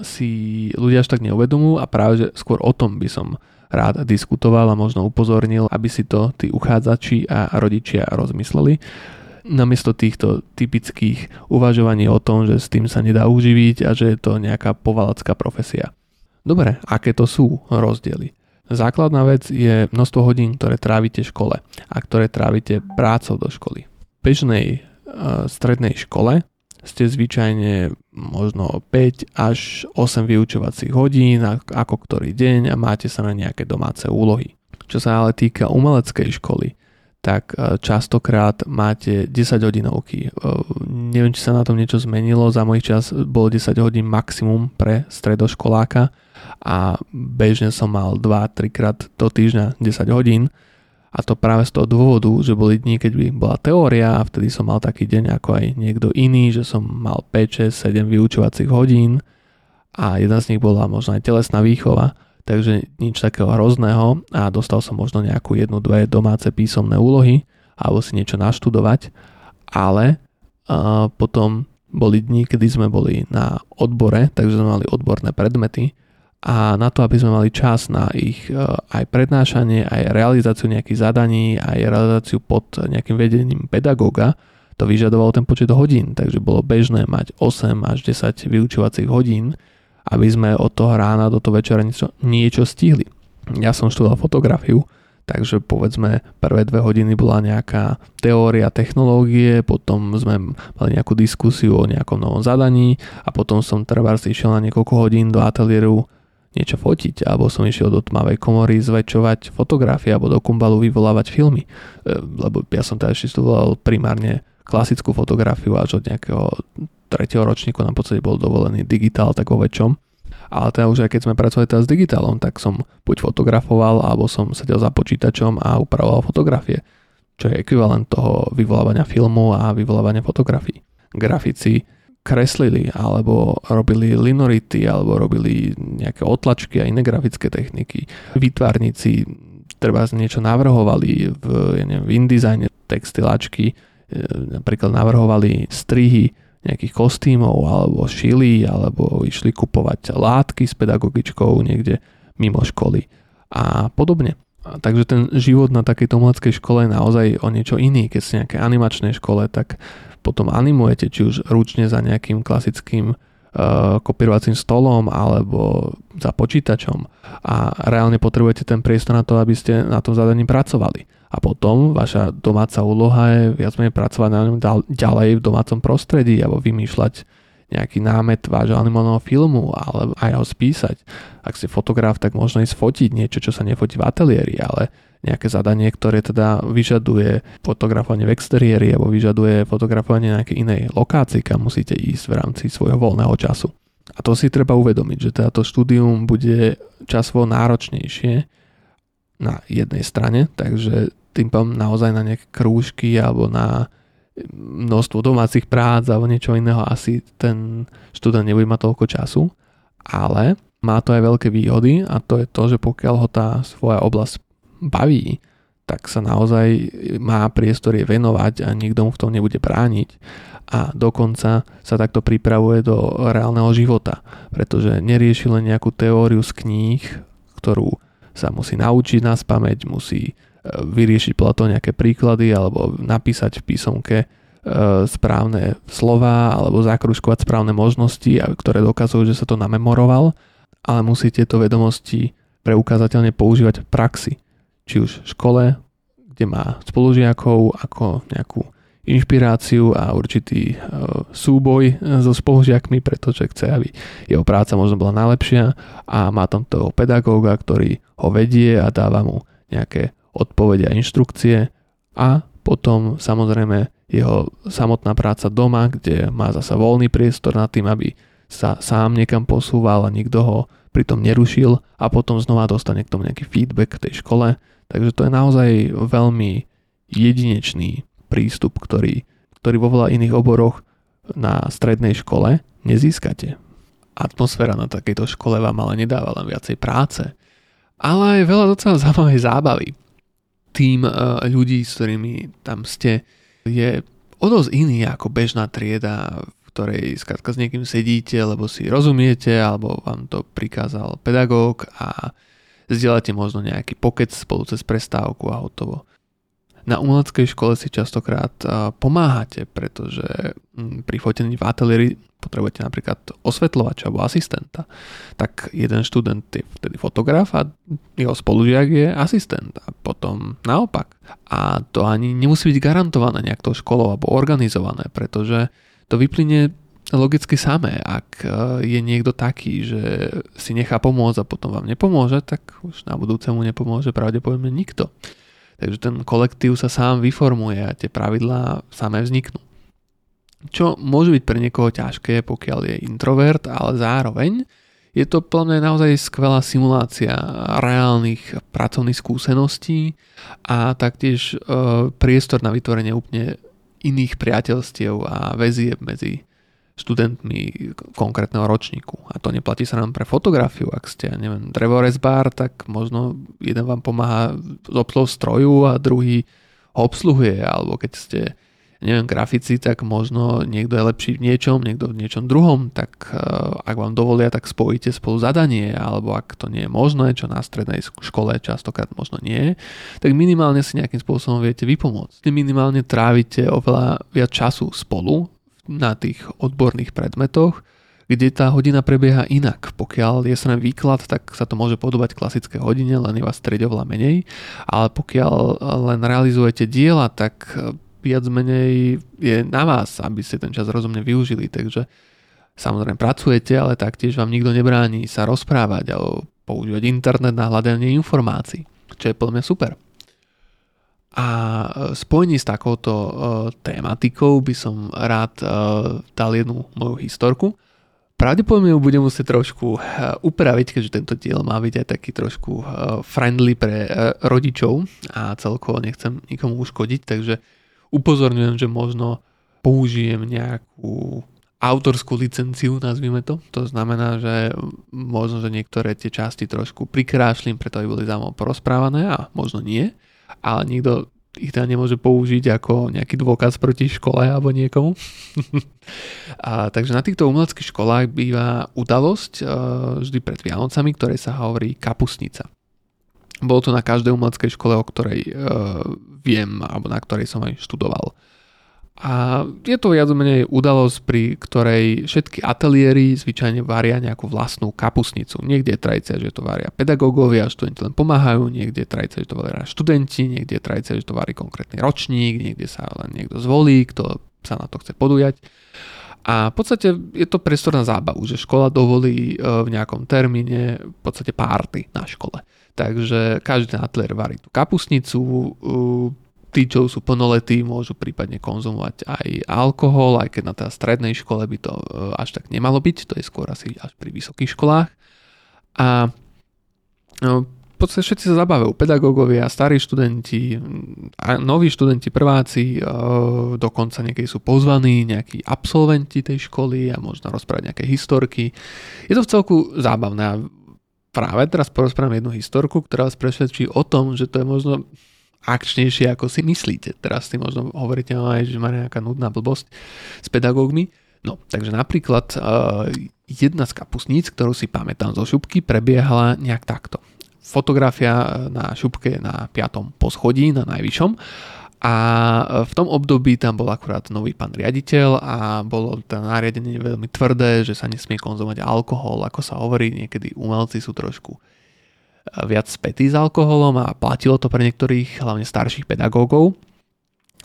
Speaker 1: si ľudia až tak neuvedomujú a práve že skôr o tom by som rád diskutoval a možno upozornil, aby si to tí uchádzači a rodičia rozmysleli. Namiesto týchto typických uvažovaní o tom, že s tým sa nedá uživiť a že je to nejaká povalacká profesia. Dobre, aké to sú rozdiely? Základná vec je množstvo hodín, ktoré trávite v škole a ktoré trávite prácou do školy. V bežnej uh, strednej škole ste zvyčajne možno 5 až 8 vyučovacích hodín ako ktorý deň a máte sa na nejaké domáce úlohy. Čo sa ale týka umeleckej školy, tak e, častokrát máte 10 hodinovky. E, neviem, či sa na tom niečo zmenilo, za môj čas bolo 10 hodín maximum pre stredoškoláka a bežne som mal 2-3 krát do týždňa 10 hodín a to práve z toho dôvodu, že boli dní, keď by bola teória a vtedy som mal taký deň ako aj niekto iný, že som mal 5, 6, 7 vyučovacích hodín a jedna z nich bola možno aj telesná výchova, takže nič takého hrozného a dostal som možno nejakú jednu, dve domáce písomné úlohy alebo si niečo naštudovať, ale uh, potom boli dni, kedy sme boli na odbore, takže sme mali odborné predmety a na to, aby sme mali čas na ich e, aj prednášanie, aj realizáciu nejakých zadaní, aj realizáciu pod nejakým vedením pedagóga, to vyžadovalo ten počet hodín, takže bolo bežné mať 8 až 10 vyučovacích hodín, aby sme od toho rána do toho večera niečo, niečo stihli. Ja som študoval fotografiu, takže povedzme prvé dve hodiny bola nejaká teória technológie, potom sme mali nejakú diskusiu o nejakom novom zadaní a potom som treba išiel na niekoľko hodín do ateliéru niečo fotiť, alebo som išiel do tmavej komory zväčšovať fotografie, alebo do kumbalu vyvolávať filmy, e, lebo ja som teda ešte študoval primárne klasickú fotografiu až od nejakého tretieho ročníku nám v podstate bol dovolený digitál tak vo väčšom. Ale teda už aj keď sme pracovali teda s digitálom, tak som buď fotografoval, alebo som sedel za počítačom a upravoval fotografie, čo je ekvivalent toho vyvolávania filmu a vyvolávania fotografií. Grafici kreslili alebo robili linority alebo robili nejaké otlačky a iné grafické techniky. Výtvarníci treba niečo navrhovali v, ja neviem, v InDesign textilačky, e, napríklad navrhovali strihy nejakých kostýmov alebo šili alebo išli kupovať látky s pedagogičkou niekde mimo školy a podobne. A takže ten život na takejto umeleckej škole je naozaj o niečo iný. Keď ste nejaké animačnej škole, tak potom animujete, či už ručne za nejakým klasickým uh, kopírovacím stolom alebo za počítačom a reálne potrebujete ten priestor na to, aby ste na tom zadaní pracovali. A potom vaša domáca úloha je viac menej pracovať na ňom ďalej v domácom prostredí alebo vymýšľať nejaký námet vášho animovaného filmu alebo aj ho spísať. Ak ste fotograf, tak možno ísť fotiť niečo, čo sa nefotí v ateliéri, ale nejaké zadanie, ktoré teda vyžaduje fotografovanie v exteriéri alebo vyžaduje fotografovanie na nejakej inej lokácii, kam musíte ísť v rámci svojho voľného času. A to si treba uvedomiť, že teda to štúdium bude časovo náročnejšie na jednej strane, takže tým pádom naozaj na nejaké krúžky alebo na množstvo domácich prác alebo niečo iného, asi ten študent nebude mať toľko času, ale má to aj veľké výhody a to je to, že pokiaľ ho tá svoja oblasť baví, tak sa naozaj má priestor je venovať a nikto mu v tom nebude brániť a dokonca sa takto pripravuje do reálneho života, pretože nerieši len nejakú teóriu z kníh, ktorú sa musí naučiť na spameť, musí vyriešiť podľa toho nejaké príklady alebo napísať v písomke e, správne slova alebo zakruškovať správne možnosti, ktoré dokazujú, že sa to namemoroval, ale musí tieto vedomosti preukázateľne používať v praxi. Či už v škole, kde má spolužiakov ako nejakú inšpiráciu a určitý e, súboj so spolužiakmi, pretože chce, aby jeho práca možno bola najlepšia. A má tam toho pedagóga, ktorý ho vedie a dáva mu nejaké odpovede a inštrukcie. A potom samozrejme jeho samotná práca doma, kde má zasa voľný priestor nad tým, aby sa sám niekam posúval a nikto ho pritom nerušil. A potom znova dostane k tomu nejaký feedback tej škole. Takže to je naozaj veľmi jedinečný prístup, ktorý, ktorý vo veľa iných oboroch na strednej škole nezískate. Atmosféra na takejto škole vám ale nedáva len viacej práce, ale aj veľa docela zaujímavej zábavy. Tým uh, ľudí, s ktorými tam ste, je o dosť iný ako bežná trieda, v ktorej skrátka s niekým sedíte, lebo si rozumiete, alebo vám to prikázal pedagóg a zdieľate možno nejaký pokec spolu cez prestávku a hotovo na umeleckej škole si častokrát pomáhate, pretože mm, pri fotení v ateliéri potrebujete napríklad osvetľovača alebo asistenta. Tak jeden študent je vtedy fotograf a jeho spolužiak je asistent a potom naopak. A to ani nemusí byť garantované nejak tou školou alebo organizované, pretože to vyplyne logicky samé. Ak e, je niekto taký, že si nechá pomôcť a potom vám nepomôže, tak už na budúce mu nepomôže pravdepodobne nikto. Takže ten kolektív sa sám vyformuje a tie pravidlá samé vzniknú. Čo môže byť pre niekoho ťažké, pokiaľ je introvert, ale zároveň je to plne naozaj skvelá simulácia reálnych pracovných skúseností a taktiež e, priestor na vytvorenie úplne iných priateľstiev a väzieb medzi študentmi konkrétneho ročníku. A to neplatí sa nám pre fotografiu. Ak ste, neviem, drevorezbár, tak možno jeden vám pomáha s obsluhou stroju a druhý ho obsluhuje. Alebo keď ste, neviem, grafici, tak možno niekto je lepší v niečom, niekto v niečom druhom, tak uh, ak vám dovolia, tak spojíte spolu zadanie, alebo ak to nie je možné, čo na strednej škole častokrát možno nie, tak minimálne si nejakým spôsobom viete vypomôcť. Minimálne trávite oveľa viac času spolu na tých odborných predmetoch, kde tá hodina prebieha inak. Pokiaľ je sa výklad, tak sa to môže podobať klasické hodine, len je vás oveľa menej, ale pokiaľ len realizujete diela, tak viac menej je na vás, aby ste ten čas rozumne využili, takže samozrejme pracujete, ale taktiež vám nikto nebráni sa rozprávať alebo používať internet na hľadanie informácií, čo je mňa super. A e, spojení s takouto uh, tématikou by som rád uh, dal jednu moju historku. Pravdepodobne ju budem musieť trošku upraviť, keďže tento diel má byť aj taký trošku friendly pre rodičov a celkovo nechcem nikomu uškodiť, takže upozorňujem, že možno použijem nejakú autorskú licenciu, nazvime to. To znamená, že možno, že niektoré tie časti trošku prikrášlim, preto aby boli zaujímavé porozprávané a možno nie ale nikto ich teda nemôže použiť ako nejaký dôkaz proti škole alebo niekomu. a, takže na týchto umeleckých školách býva udalosť uh, vždy pred Vianocami, ktorej sa hovorí kapusnica. Bolo to na každej umeleckej škole, o ktorej uh, viem, alebo na ktorej som aj študoval. A je to viac menej udalosť, pri ktorej všetky ateliéry zvyčajne varia nejakú vlastnú kapusnicu. Niekde je tradícia, že to varia pedagógovia, študenti len pomáhajú, niekde je tradícia, že to varia študenti, niekde je tradícia, že to varí konkrétny ročník, niekde sa len niekto zvolí, kto sa na to chce podujať. A v podstate je to priestor na zábavu, že škola dovolí e, v nejakom termíne v podstate párty na škole. Takže každý ten ateliér varí tú kapusnicu, e, tí, čo sú plnoletí, môžu prípadne konzumovať aj alkohol, aj keď na tej strednej škole by to e, až tak nemalo byť, to je skôr asi až pri vysokých školách. A no, v podstate všetci sa zabávajú, pedagógovia, starí študenti, noví študenti, prváci, e, dokonca niekedy sú pozvaní, nejakí absolventi tej školy a možno rozprávať nejaké historky. Je to v celku zábavné a práve teraz porozprávam jednu historku, ktorá vás presvedčí o tom, že to je možno akčnejšie, ako si myslíte. Teraz si možno hovoríte, no, aj, že má nejaká nudná blbosť s pedagógmi. No, takže napríklad uh, jedna z kapusníc, ktorú si pamätám zo šupky, prebiehala nejak takto. Fotografia eh, na šupke na piatom poschodí, na najvyššom. A eh, v tom období tam bol akurát nový pán riaditeľ a bolo to nariadenie veľmi tvrdé, že sa nesmie konzumovať alkohol, ako sa hovorí, niekedy umelci sú trošku viac spätý s alkoholom a platilo to pre niektorých, hlavne starších pedagógov.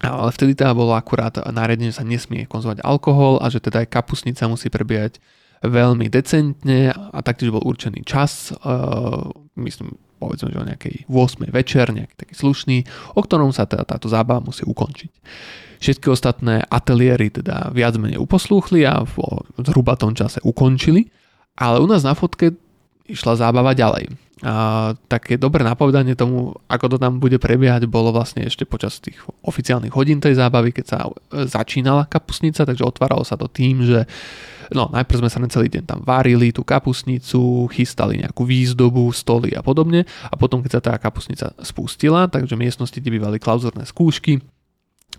Speaker 1: Ale vtedy teda bolo akurát nariadenie, že sa nesmie konzumovať alkohol a že teda aj kapusnica musí prebiehať veľmi decentne a taktiež bol určený čas, uh, myslím povedzme, že o nejakej 8. večer, nejaký taký slušný, o ktorom sa teda táto zábava musí ukončiť. Všetky ostatné ateliéry teda viac menej uposlúchli a v zhruba tom čase ukončili, ale u nás na fotke išla zábava ďalej. A také dobré napovedanie tomu, ako to tam bude prebiehať, bolo vlastne ešte počas tých oficiálnych hodín tej zábavy, keď sa začínala kapusnica, takže otváralo sa to tým, že no, najprv sme sa na celý deň tam varili tú kapusnicu, chystali nejakú výzdobu, stoly a podobne. A potom, keď sa tá kapusnica spustila, takže miestnosti, kde bývali klauzorné skúšky,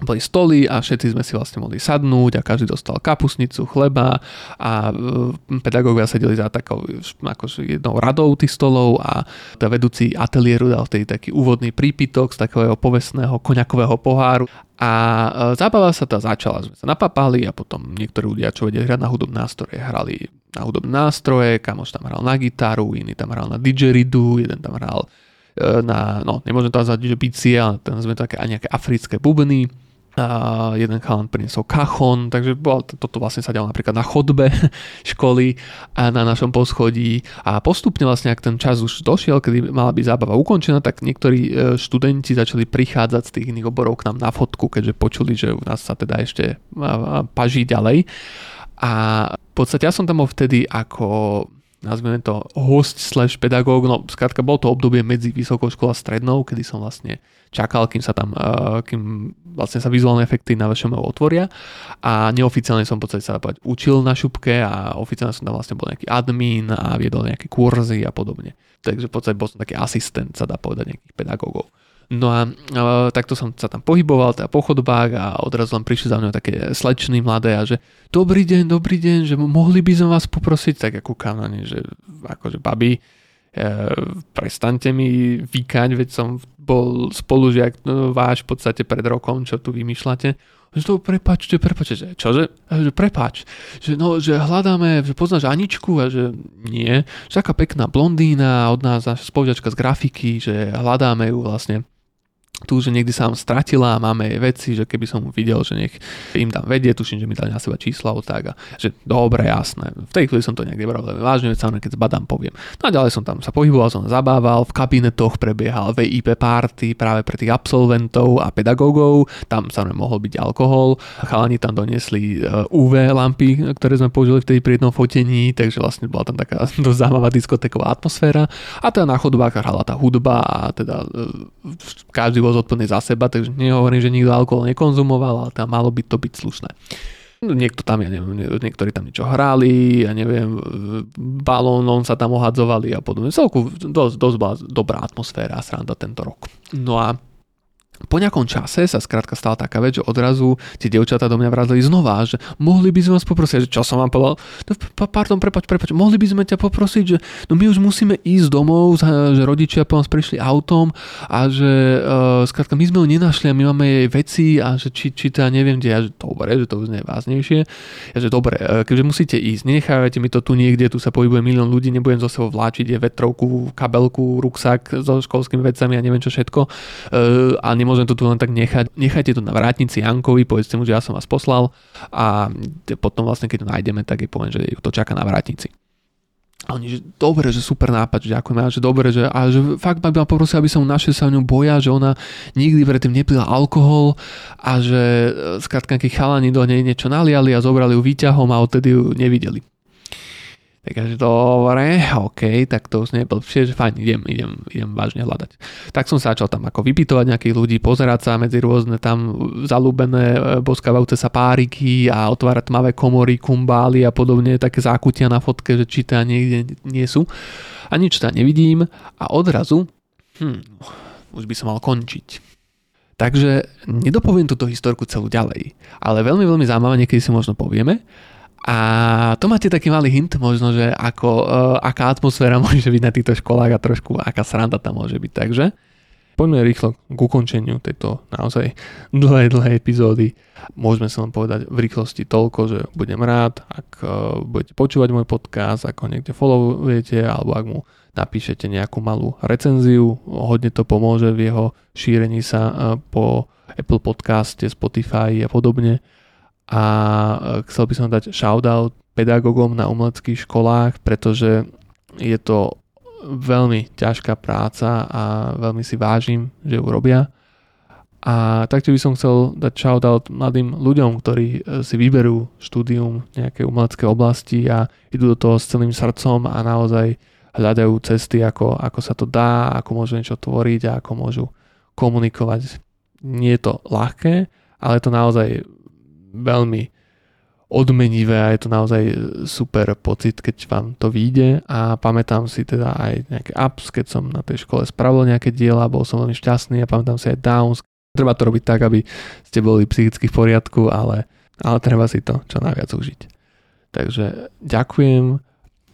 Speaker 1: boli stoly a všetci sme si vlastne mohli sadnúť a každý dostal kapusnicu, chleba a e, pedagógovia sedeli za takou akože jednou radou tých stolov a tá vedúci ateliéru dal vtedy taký úvodný prípitok z takého povestného koňakového poháru. A e, zábava sa tá začala, sme sa napapali a potom niektorí ľudia, čo vedia hrať na hudobné nástroje, hrali na hudobné nástroje, kamoš tam hral na gitaru, iný tam hral na didgeridoo, jeden tam hral na, no nemôžem to nazvať, že bicie, ale tam sme také aj nejaké africké bubny a jeden chalan priniesol kachon, takže toto vlastne sa dialo napríklad na chodbe školy a na našom poschodí a postupne vlastne, ak ten čas už došiel, kedy mala byť zábava ukončená, tak niektorí e, študenti začali prichádzať z tých iných oborov k nám na fotku, keďže počuli, že u nás sa teda ešte paží ďalej. A v podstate ja som tam bol vtedy ako nazvime to host slash pedagóg, no skrátka bol to obdobie medzi vysokou školou a strednou, kedy som vlastne čakal, kým sa tam, uh, kým vlastne sa vizuálne efekty na vašom otvoria a neoficiálne som v podstate sa povedať, učil na šupke a oficiálne som tam vlastne bol nejaký admin a viedol nejaké kurzy a podobne. Takže v podstate bol som taký asistent, sa dá povedať, nejakých pedagógov. No a e, takto som sa tam pohyboval teda po chodbách a odrazu len prišli za mňa také slečny mladé a že dobrý deň, dobrý deň, že mohli by som vás poprosiť, tak ako kanani, že akože babi, e, prestante mi vykať, veď som bol spolužiak no, váš v podstate pred rokom, čo tu vymýšľate. Že to prepačte, prepačte, že čože? Že prepač, že, no, že hľadáme, že poznáš Aničku? A že nie, že taká pekná blondína od nás, naša spolužiačka z grafiky, že hľadáme ju vlastne tu, že niekde sa vám stratila a máme jej veci, že keby som videl, že nech im tam vedie, tuším, že mi dali na seba čísla tak a že dobre, jasné. V tej chvíli som to nejak nebral veľmi vážne, veď keď zbadám, poviem. No a ďalej som tam sa pohyboval, som zabával, v kabinetoch prebiehal VIP party práve pre tých absolventov a pedagógov, tam sa mohol byť alkohol, chalani tam doniesli UV e, lampy, ktoré sme použili vtedy pri jednom fotení, takže vlastne bola tam taká dosť zaujímavá diskotéková atmosféra a teda na chodbách hrala tá hudba a teda e, každý bol zodpovedný za seba, takže nehovorím, že nikto alkohol nekonzumoval, ale tam malo by to byť slušné. Niekto tam, ja neviem, niektorí tam niečo hrali, ja neviem, balónom sa tam ohadzovali a podobne. Celku dosť, dosť bola dobrá atmosféra a sranda tento rok. No a po nejakom čase sa skrátka stala taká vec, že odrazu tie dievčatá do mňa vrazili znova, že mohli by sme vás poprosiť, že čo som vám povedal, no, pardon, prepač, prepač, mohli by sme ťa poprosiť, že no my už musíme ísť domov, že rodičia po nás prišli autom a že uh, skrátka my sme ho nenašli a my máme jej veci a že či, či to ja neviem, kde ja, že dobre, že to už nie. Ja, že dobre, uh, keďže musíte ísť, nenechávajte mi to tu niekde, tu sa pohybuje milión ľudí, nebudem zo sebou vláčiť, je vetrovku, kabelku, ruksak so školskými vecami a neviem čo všetko. Uh, a nemôžem nemôžem to tu len tak nechať. Nechajte to na vrátnici Jankovi, povedzte mu, že ja som vás poslal a potom vlastne, keď to nájdeme, tak je poviem, že to čaká na vrátnici. A oni, že dobre, že super nápad, že ďakujem, že dobre, že, a že fakt ma by ma poprosil, aby som našiel sa ňu boja, že ona nikdy predtým nepila alkohol a že e, skrátka, keď chalani do nej niečo naliali a zobrali ju výťahom a odtedy ju nevideli. Takže dobre, OK, tak to už nie je blbšie, že fajn, idem, idem, idem vážne hľadať. Tak som sa začal tam ako vypytovať nejakých ľudí, pozerať sa medzi rôzne tam zalúbené e, boskávajúce sa páriky a otvárať tmavé komory, kumbály a podobne, také zákutia na fotke, že či tam niekde nie sú. A nič tam nevidím a odrazu, hm, už by som mal končiť. Takže nedopoviem túto historku celú ďalej, ale veľmi, veľmi zaujímavé, niekedy si možno povieme a to máte taký malý hint možno, že ako, uh, aká atmosféra môže byť na týchto školách a trošku aká sranda tam môže byť. Takže poďme rýchlo k ukončeniu tejto naozaj dlhé, dlhé epizódy. Môžeme sa len povedať v rýchlosti toľko, že budem rád, ak uh, budete počúvať môj podcast, ako niekde followujete, alebo ak mu napíšete nejakú malú recenziu, hodne to pomôže v jeho šírení sa uh, po Apple podcaste, Spotify a podobne. A uh, chcel by som dať shoutout pedagógom na umeleckých školách, pretože je to veľmi ťažká práca a veľmi si vážim, že ju robia. A taktiež by som chcel dať shoutout mladým ľuďom, ktorí e, si vyberú štúdium nejakej umeleckej oblasti a idú do toho s celým srdcom a naozaj hľadajú cesty, ako, ako sa to dá, ako môžu niečo tvoriť a ako môžu komunikovať. Nie je to ľahké, ale je to naozaj veľmi odmenivé a je to naozaj super pocit, keď vám to vyjde a pamätám si teda aj nejaké ups, keď som na tej škole spravil nejaké diela, bol som veľmi šťastný a pamätám si aj downs. Treba to robiť tak, aby ste boli psychicky v poriadku, ale, ale treba si to čo najviac užiť. Takže ďakujem.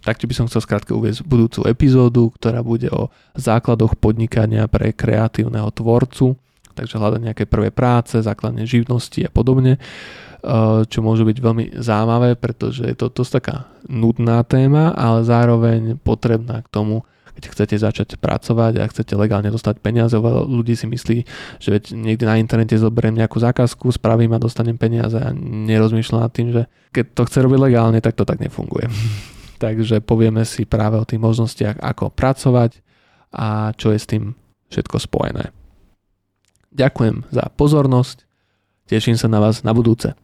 Speaker 1: Taktiež by som chcel skrátke uvieť budúcu epizódu, ktorá bude o základoch podnikania pre kreatívneho tvorcu, takže hľadať nejaké prvé práce, základne živnosti a podobne. Eh, čo môže byť veľmi zaujímavé, pretože je to dosť taká nudná téma, ale zároveň potrebná k tomu, keď chcete začať pracovať a chcete legálne dostať peniaze. Veľa ľudí si myslí, že veď niekde na internete zoberiem nejakú zákazku, spravím a dostanem peniaze a nerozmýšľam nad tým, že keď to chce robiť legálne, tak to tak nefunguje. Takže povieme si práve o tých možnostiach, ako pracovať a čo je s tým všetko spojené. Ďakujem za pozornosť, teším sa na vás na budúce.